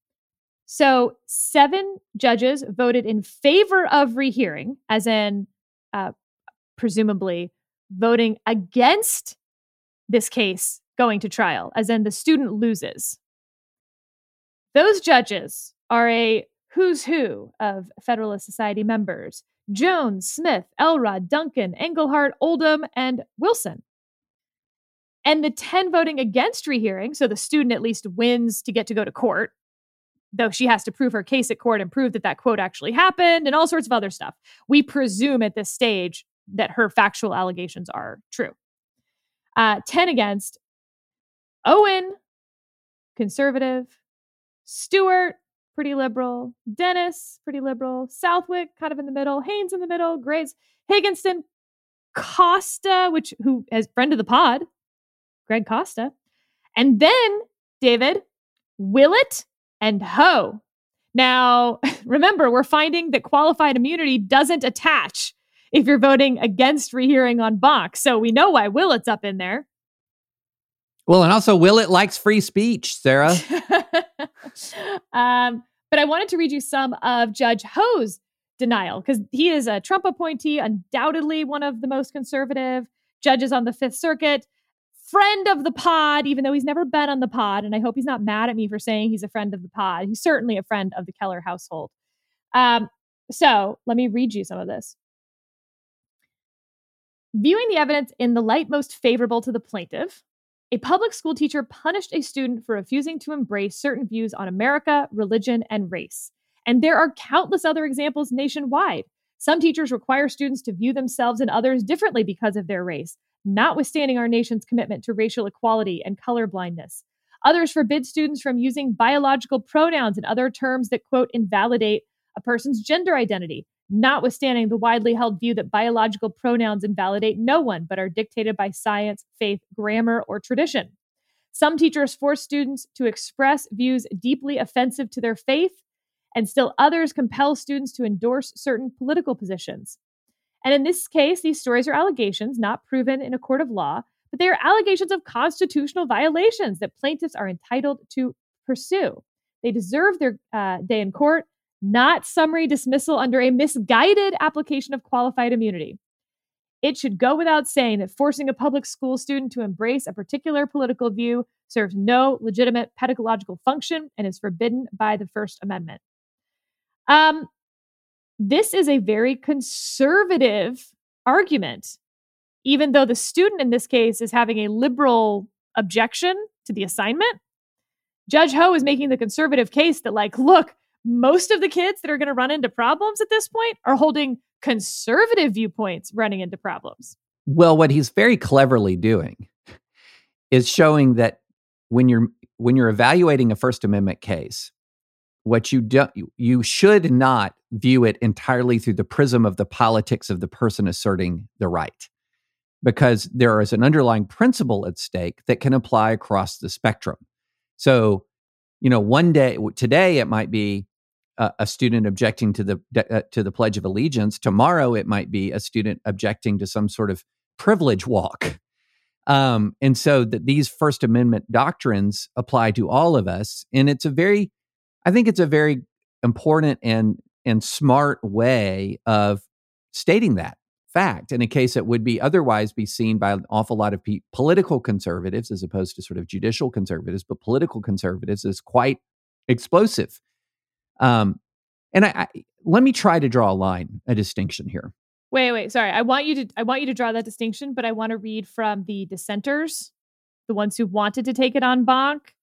So seven judges voted in favor of rehearing, as in, uh, presumably, voting against this case going to trial, as in the student loses. Those judges are a who's who of Federalist Society members Jones, Smith, Elrod, Duncan, Engelhardt, Oldham, and Wilson. And the 10 voting against rehearing, so the student at least wins to get to go to court, though she has to prove her case at court and prove that that quote actually happened and all sorts of other stuff. We presume at this stage that her factual allegations are true. Uh, 10 against Owen, conservative, Stewart, pretty liberal, Dennis, pretty liberal, Southwick, kind of in the middle, Haynes in the middle, Graves, Higginson, Costa, which who has friend of the pod, Gregg Costa, and then David, Willett, and Ho. Now, remember, we're finding that qualified immunity doesn't attach if you're voting against rehearing en banc. So we know why Willett's up in there. Well, and also Willett likes free speech, Sarah. um, but I wanted to read you some of Judge Ho's denial because he is a Trump appointee, undoubtedly one of the most conservative judges on the Fifth Circuit, friend of the pod, even though he's never been on the pod. And I hope he's not mad at me for saying he's a friend of the pod. He's certainly a friend of the Keller household. Um, so let me read you some of this. Viewing the evidence in the light most favorable to the plaintiff, a public school teacher punished a student for refusing to embrace certain views on America, religion, and race. And there are countless other examples nationwide. Some teachers require students to view themselves and others differently because of their race, notwithstanding our nation's commitment to racial equality and colorblindness. Others forbid students from using biological pronouns and other terms that, quote, invalidate a person's gender identity, notwithstanding the widely held view that biological pronouns invalidate no one but are dictated by science, faith, grammar, or tradition. Some teachers force students to express views deeply offensive to their faith, and still others compel students to endorse certain political positions. And in this case, these stories are allegations not proven in a court of law, but they are allegations of constitutional violations that plaintiffs are entitled to pursue. They deserve their uh, day in court, not summary dismissal under a misguided application of qualified immunity. It should go without saying that forcing a public school student to embrace a particular political view serves no legitimate pedagogical function and is forbidden by the First Amendment. Um, this is a very conservative argument, even though the student in this case is having a liberal objection to the assignment. Judge Ho is making the conservative case that, like, look, most of the kids that are going to run into problems at this point are holding conservative viewpoints running into problems. Well, what he's very cleverly doing is showing that when you're when you're evaluating a first amendment case, what you do you should not view it entirely through the prism of the politics of the person asserting the right. Because there is an underlying principle at stake that can apply across the spectrum. So, you know, one day today it might be a, a student objecting to the uh, to the Pledge of Allegiance. Tomorrow, it might be a student objecting to some sort of privilege walk. Um, and so that these First Amendment doctrines apply to all of us, and it's a very, I think it's a very important and and smart way of stating that fact in a case that would be otherwise be seen by an awful lot of pe- political conservatives as opposed to sort of judicial conservatives, but political conservatives is quite explosive. Um, and I, I let me try to draw a line, a distinction here. Wait, wait, sorry. I want you to I want you to draw that distinction, but I want to read from the dissenters, the ones who wanted to take it en banc,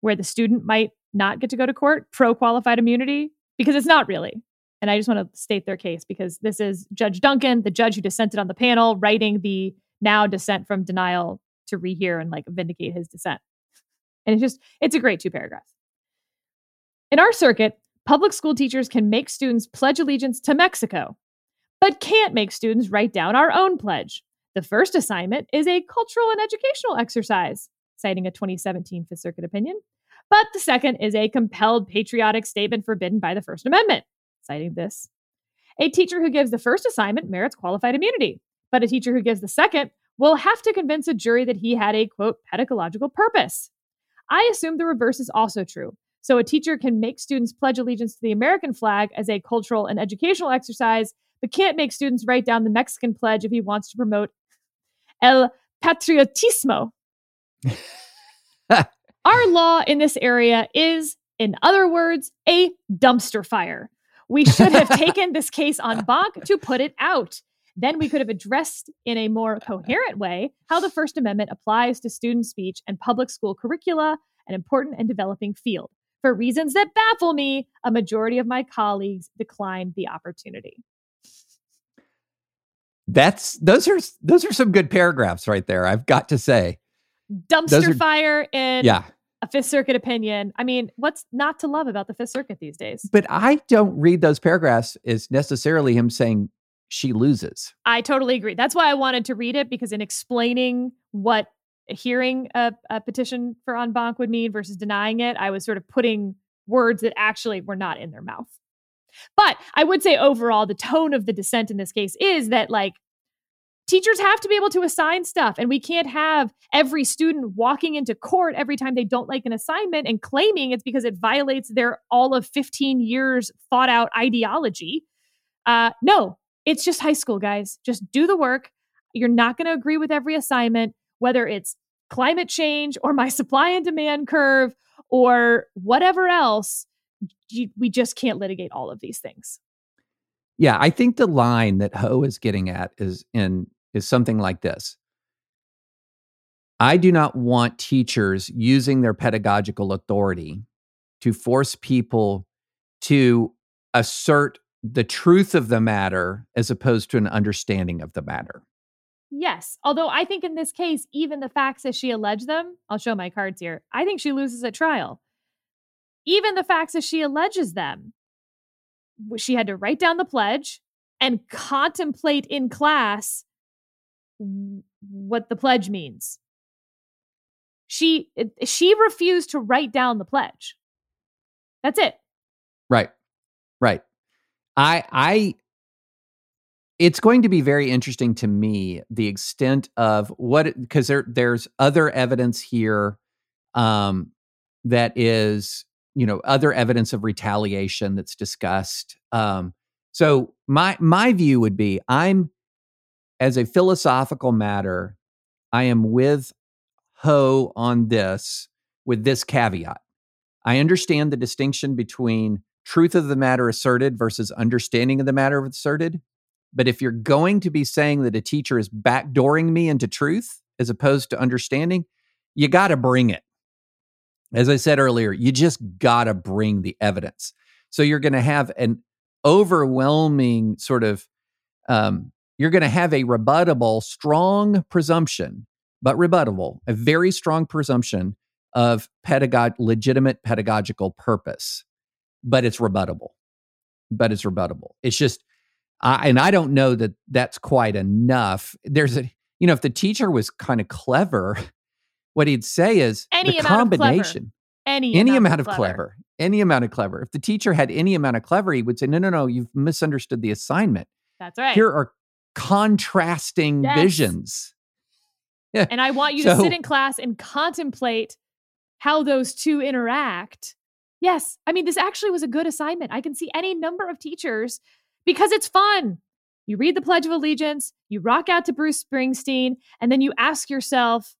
where the student might not get to go to court, pro qualified immunity, because it's not really. And I just want to state their case because this is Judge Duncan, the judge who dissented on the panel, writing the now dissent from denial to rehear and like vindicate his dissent. And it's just, it's a great two paragraphs. In our circuit, public school teachers can make students pledge allegiance to Mexico, but can't make students write down our own pledge. The first assignment is a cultural and educational exercise, citing a 2017 Fifth Circuit opinion. But the second is a compelled patriotic statement forbidden by the First Amendment, citing this. A teacher who gives the first assignment merits qualified immunity, but a teacher who gives the second will have to convince a jury that he had a quote pedagogical purpose. I assume the reverse is also true. So a teacher can make students pledge allegiance to the American flag as a cultural and educational exercise, but can't make students write down the Mexican pledge if he wants to promote el patriotismo. Our law in this area is, in other words, a dumpster fire. We should have taken this case en banc to put it out. Then we could have addressed in a more coherent way how the First Amendment applies to student speech and public school curricula, an important and developing field. For reasons that baffle me, a majority of my colleagues declined the opportunity. That's those are those are some good paragraphs right there. I've got to say, dumpster are, fire in yeah a Fifth Circuit opinion. I mean, what's not to love about the Fifth Circuit these days? But I don't read those paragraphs as necessarily him saying she loses. I totally agree. That's why I wanted to read it because in explaining what hearing a, a petition for en banc would mean versus denying it, I was sort of putting words that actually were not in their mouth. But I would say overall, the tone of the dissent in this case is that like teachers have to be able to assign stuff and we can't have every student walking into court every time they don't like an assignment and claiming it's because it violates their all of 15 years thought out ideology. Uh, no it's just high school guys. Just do the work. You're not going to agree with every assignment whether it's climate change or my supply and demand curve or whatever else. You, we just can't litigate all of these things. Yeah i think the line that ho is getting at is in is something like this I do not want teachers using their pedagogical authority to force people to assert the truth of the matter as opposed to an understanding of the matter. Yes. Although I think in this case, even the facts as she alleged them, I'll show my cards here. I think she loses at trial. Even the facts as she alleges them, she had to write down the pledge and contemplate in class what the pledge means. She she refused to write down the pledge. That's it. Right. Right. I I it's going to be very interesting to me the extent of what because there there's other evidence here um that is you know other evidence of retaliation that's discussed um so my my view would be i'm as a philosophical matter, I am with Ho on this with this caveat. I understand the distinction between truth of the matter asserted versus understanding of the matter asserted. But if you're going to be saying that a teacher is backdooring me into truth as opposed to understanding, you got to bring it. As I said earlier, you just got to bring the evidence. So you're going to have an overwhelming sort of um, you're going to have a rebuttable, strong presumption, but rebuttable, a very strong presumption of pedagog- legitimate pedagogical purpose, but it's rebuttable. But it's rebuttable. It's just, I, and I don't know that that's quite enough. There's a, you know, if the teacher was kind of clever, what he'd say is any the combination, any, any amount, amount of clever. clever, any amount of clever. If the teacher had any amount of clever, he would say, no, no, no, you've misunderstood the assignment. That's right. Here are contrasting yes. visions. Yeah. And I want you so, to sit in class and contemplate how those two interact. Yes. I mean, this actually was a good assignment. I can see any number of teachers because it's fun. You read the Pledge of Allegiance, you rock out to Bruce Springsteen, and then you ask yourself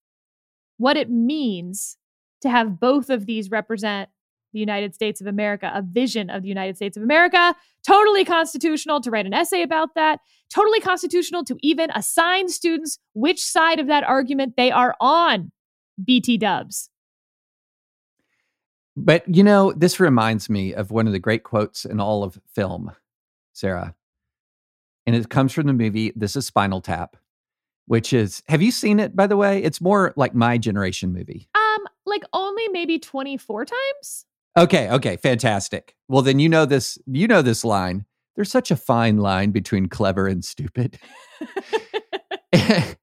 what it means to have both of these represent the United States of America, a vision of the United States of America. Totally constitutional to write an essay about that. Totally constitutional to even assign students which side of that argument they are on. BT dubs. But you know, this reminds me of one of the great quotes in all of film, Sarah. And it comes from the movie This is Spinal Tap, which is have you seen it by the way? It's more like my generation movie. Um like only maybe 24 times? Okay, okay, fantastic. Well, then you know this you know this line. There's such a fine line between clever and stupid.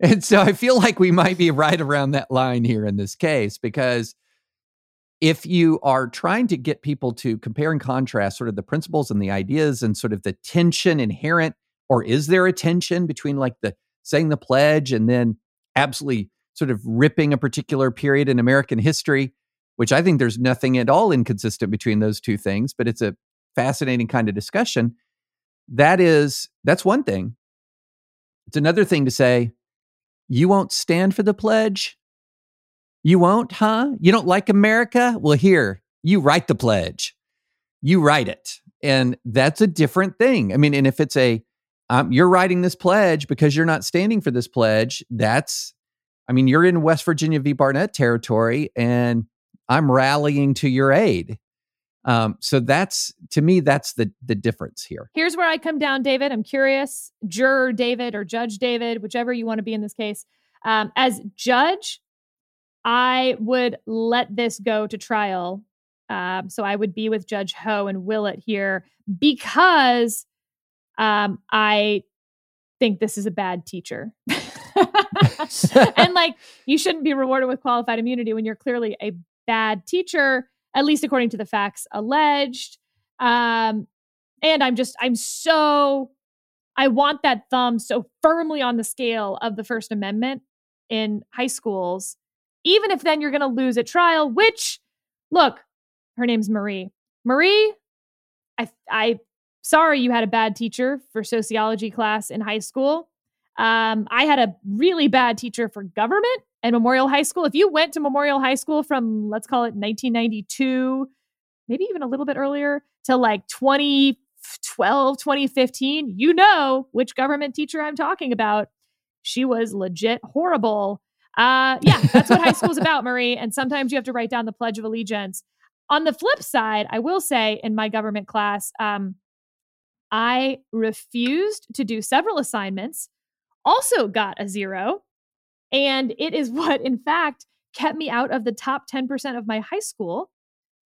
and so I feel like we might be right around that line here in this case because if you are trying to get people to compare and contrast sort of the principles and the ideas and sort of the tension inherent, or is there a tension between like the saying the pledge and then absolutely sort of ripping a particular period in American history, which I think there's nothing at all inconsistent between those two things, but it's a fascinating kind of discussion. That is, that's one thing. It's another thing to say, you won't stand for the pledge. You won't, huh? You don't like America? Well, here, you write the pledge. You write it. And that's a different thing. I mean, and if it's a, um, you're writing this pledge because you're not standing for this pledge, that's, I mean, you're in West Virginia v. Barnette territory, and I'm rallying to your aid. Um, so that's to me, that's the the difference here. Here's where I come down, David. I'm curious, juror David or Judge David, whichever you want to be in this case. Um, as judge, I would let this go to trial. Um, so I would be with Judge Ho and Willett here because um, I think this is a bad teacher. and like, you shouldn't be rewarded with qualified immunity when you're clearly a bad teacher, at least according to the facts alleged. Um, and I'm just, I'm so, I want that thumb so firmly on the scale of the First Amendment in high schools even if then you're going to lose at trial, which, look, her name's Marie. Marie, I, I, sorry you had a bad teacher for sociology class in high school. Um, I had a really bad teacher for government at Memorial High School. If you went to Memorial High School from, let's call it 1992, maybe even a little bit earlier, to like 2012, 2015, you know which government teacher I'm talking about. She was legit horrible. Uh, yeah, that's what high school is about, Marie. And sometimes you have to write down the Pledge of Allegiance. On the flip side, I will say in my government class, um, I refused to do several assignments, also got a zero. And it is what, in fact, kept me out of the top 10% of my high school,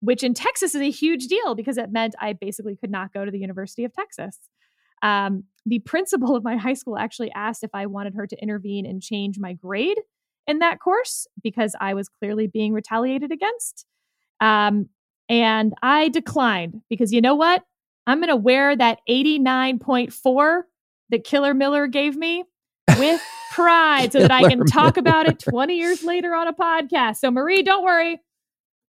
which in Texas is a huge deal because it meant I basically could not go to the University of Texas. Um, the principal of my high school actually asked if I wanted her to intervene and change my grade in that course because I was clearly being retaliated against. Um, and I declined because you know what? I'm going to wear that 89.4 that Killer Miller gave me with pride so that I can talk about it 20 years later on a podcast. So, Marie, don't worry.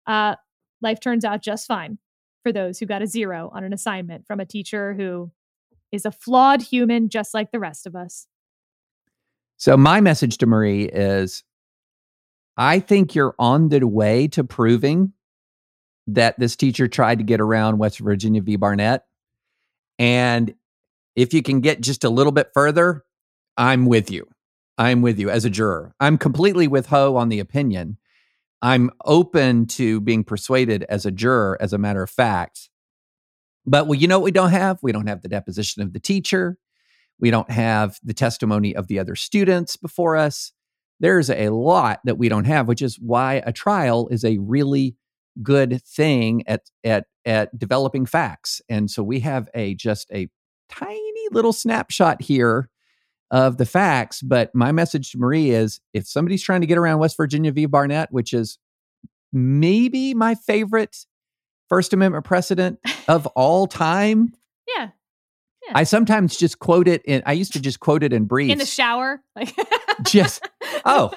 Uh, life turns out just fine for those who got a zero on an assignment from a teacher who is a flawed human just like the rest of us. So, my message to Marie is I think you're on the way to proving that this teacher tried to get around West Virginia v. Barnette. And if you can get just a little bit further, I'm with you. I'm with you as a juror. I'm completely with Ho on the opinion. I'm open to being persuaded as a juror, as a matter of fact. But well, you know what we don't have? We don't have the deposition of the teacher. We don't have the testimony of the other students before us. There's a lot that we don't have, which is why a trial is a really good thing at at at developing facts. And so we have a just a tiny little snapshot here of the facts. But my message to Marie is if somebody's trying to get around West Virginia v. Barnette, which is maybe my favorite First Amendment precedent of all time. Yeah. Yeah. I sometimes just quote it in I used to just quote it in briefs. In the shower. Like just oh.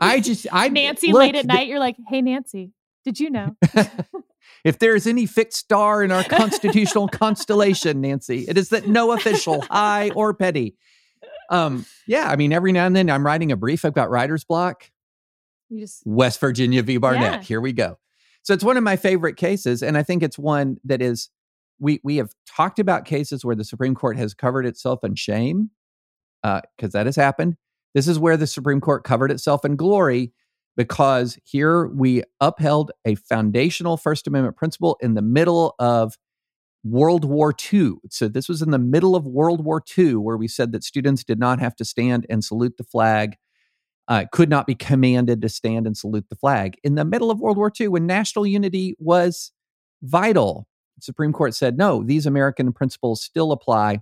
I just I Nancy look, late at night, you're like, hey Nancy, did you know? if there's any fixed star in our constitutional constellation, Nancy, it is that no official, high or petty. Um, yeah, I mean, every now and then I'm writing a brief. I've got writer's block. You just West Virginia v. Barnette. Yeah. Here we go. So it's one of my favorite cases, and I think it's one that is we we have talked about cases where the Supreme Court has covered itself in shame, because uh, that has happened. This is where the Supreme Court covered itself in glory, because here we upheld a foundational First Amendment principle in the middle of World War II. So this was in the middle of World War II, where we said that students did not have to stand and salute the flag. Uh, could not be commanded to stand and salute the flag in the middle of World War II when national unity was vital the Supreme Court said, no, these American principles still apply.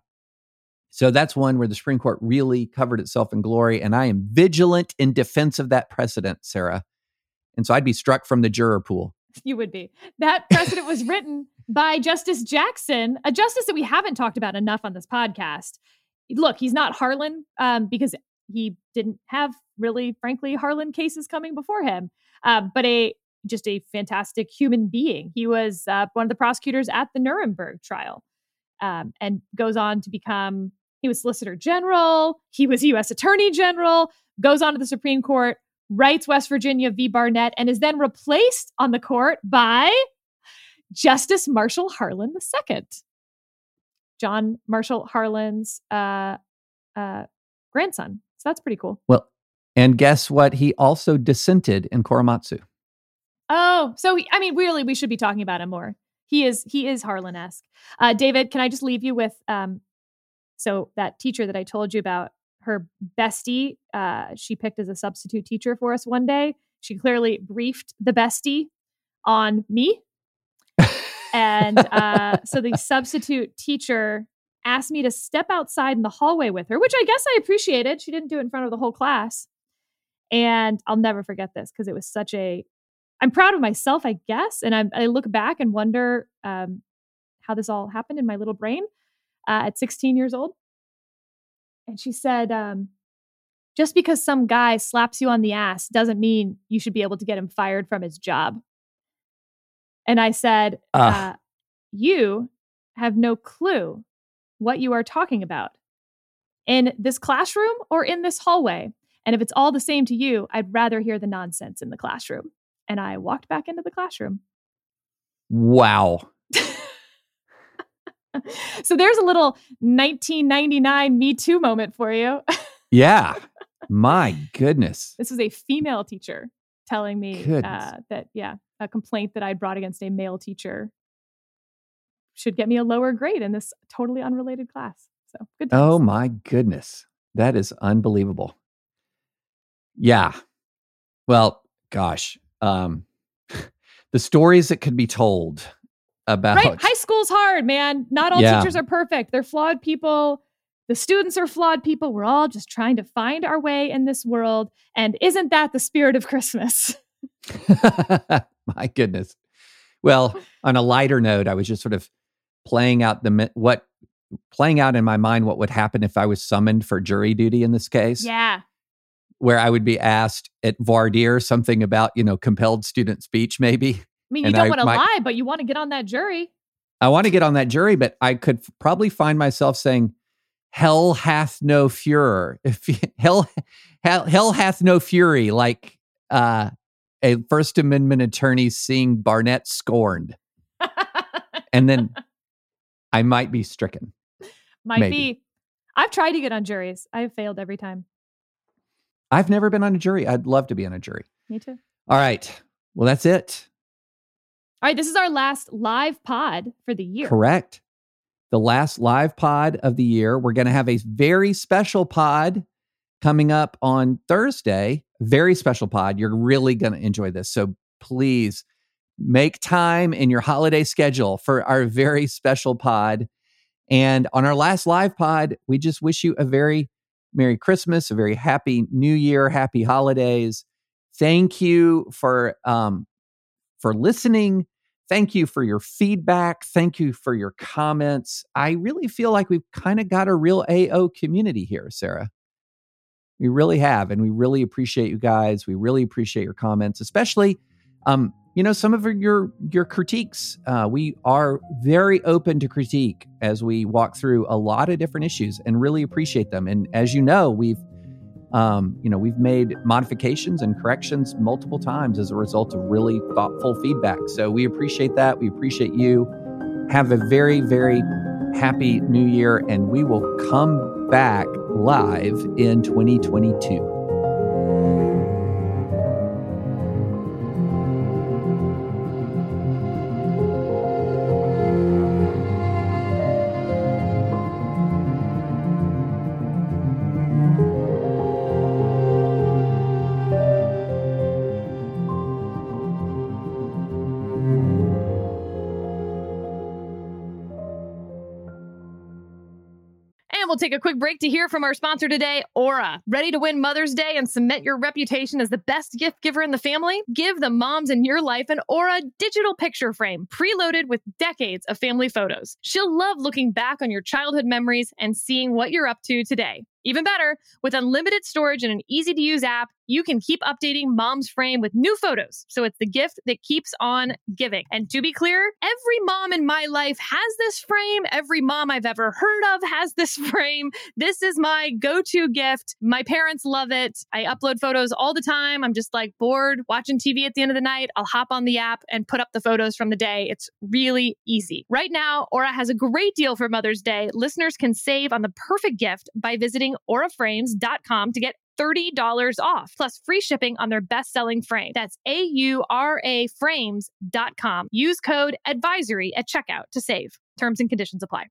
So that's one where the Supreme Court really covered itself in glory. And I am vigilant in defense of that precedent, Sarah. And so I'd be struck from the juror pool You would be. That precedent was written by Justice Jackson, a justice that we haven't talked about enough on this podcast. Look, he's not Harlan um, because he didn't have really, frankly, Harlan cases coming before him, uh, but a just a fantastic human being. He was uh, one of the prosecutors at the Nuremberg trial um, and goes on to become, he was Solicitor General, he was U.S. Attorney General, goes on to the Supreme Court, writes West Virginia v. Barnette, and is then replaced on the court by Justice Marshall Harlan II. John Marshall Harlan's uh, uh, grandson. So that's pretty cool. Well, and guess what? He also dissented in Korematsu. Oh, so he, I mean, really, we should be talking about him more. He is he is Harlan esque. Uh, David, can I just leave you with um, so that teacher that I told you about, her bestie, uh, she picked as a substitute teacher for us one day. She clearly briefed the bestie on me, and uh, so the substitute teacher asked me to step outside in the hallway with her, which I guess I appreciated. She didn't do it in front of the whole class. And I'll never forget this because it was such a I'm proud of myself, I guess. And I, I look back and wonder um, how this all happened in my little brain uh, at 16 years old. And she said, um, just because some guy slaps you on the ass doesn't mean you should be able to get him fired from his job. And I said, uh, You have no clue what you are talking about in this classroom or in this hallway. And if it's all the same to you, I'd rather hear the nonsense in the classroom and I walked back into the classroom. Wow. so there's a little 1999 Me Too moment for you. yeah. My goodness. This was a female teacher telling me uh, that, yeah, a complaint that I brought against a male teacher should get me a lower grade in this totally unrelated class. So good. Times. Oh my goodness. That is unbelievable. Yeah. Well, gosh, um, the stories that could be told about right? high school's hard, man. Not all yeah. teachers are perfect. They're flawed people. The students are flawed people. We're all just trying to find our way in this world. And isn't that the spirit of Christmas? My goodness. Well, on a lighter note, I was just sort of playing out the what playing out in my mind what would happen if I was summoned for jury duty in this case. Yeah where I would be asked at voir dire something about, you know, compelled student speech, maybe. I mean, you don't want to lie, but you want to get on that jury. I want to get on that jury, but I could probably find myself saying, "Hell hath no furor." If hell, hell, hell hath no fury, like uh, a First Amendment attorney seeing Barnette scorned, and then I might be stricken. Might maybe. be. I've tried to get on juries. I have failed every time. I've never been on a jury. I'd love to be on a jury. Me too. All right. Well, that's it. All right. This is our last live pod for the year. Correct. The last live pod of the year. We're going to have a very special pod coming up on Thursday. Very special pod. You're really going to enjoy this. So please make time in your holiday schedule for our very special pod. And on our last live pod, we just wish you a very Merry Christmas, a very happy New Year, happy holidays. Thank you for um, for listening. Thank you for your feedback. Thank you for your comments. I really feel like we've kind of got a real AO community here, Sarah. We really have, and we really appreciate you guys. We really appreciate your comments, especially um, you know some of your your critiques. Uh, we are very open to critique as we walk through a lot of different issues and really appreciate them. And as you know we've um, you know we've made modifications and corrections multiple times as a result of really thoughtful feedback. So we appreciate that. We appreciate you. Have a very very happy new year and we will come back live in 2022 take a quick break to hear from our sponsor today, Aura. Ready to win Mother's Day and cement your reputation as the best gift giver in the family? Give the moms in your life an Aura digital picture frame preloaded with decades of family photos. She'll love looking back on your childhood memories and seeing what you're up to today. Even better, with unlimited storage and an easy to use app, you can keep updating mom's frame with new photos. So it's the gift that keeps on giving. And to be clear, every mom in my life has this frame. Every mom I've ever heard of has this frame. This is my go to gift. My parents love it. I upload photos all the time. I'm just like bored watching TV at the end of the night. I'll hop on the app and put up the photos from the day. It's really easy. Right now, Aura has a great deal for Mother's Day. Listeners can save on the perfect gift by visiting auraframes.com to get $30 off, plus free shipping on their best selling frame. That's A U R A frames.com. Use code advisory at checkout to save. Terms and conditions apply.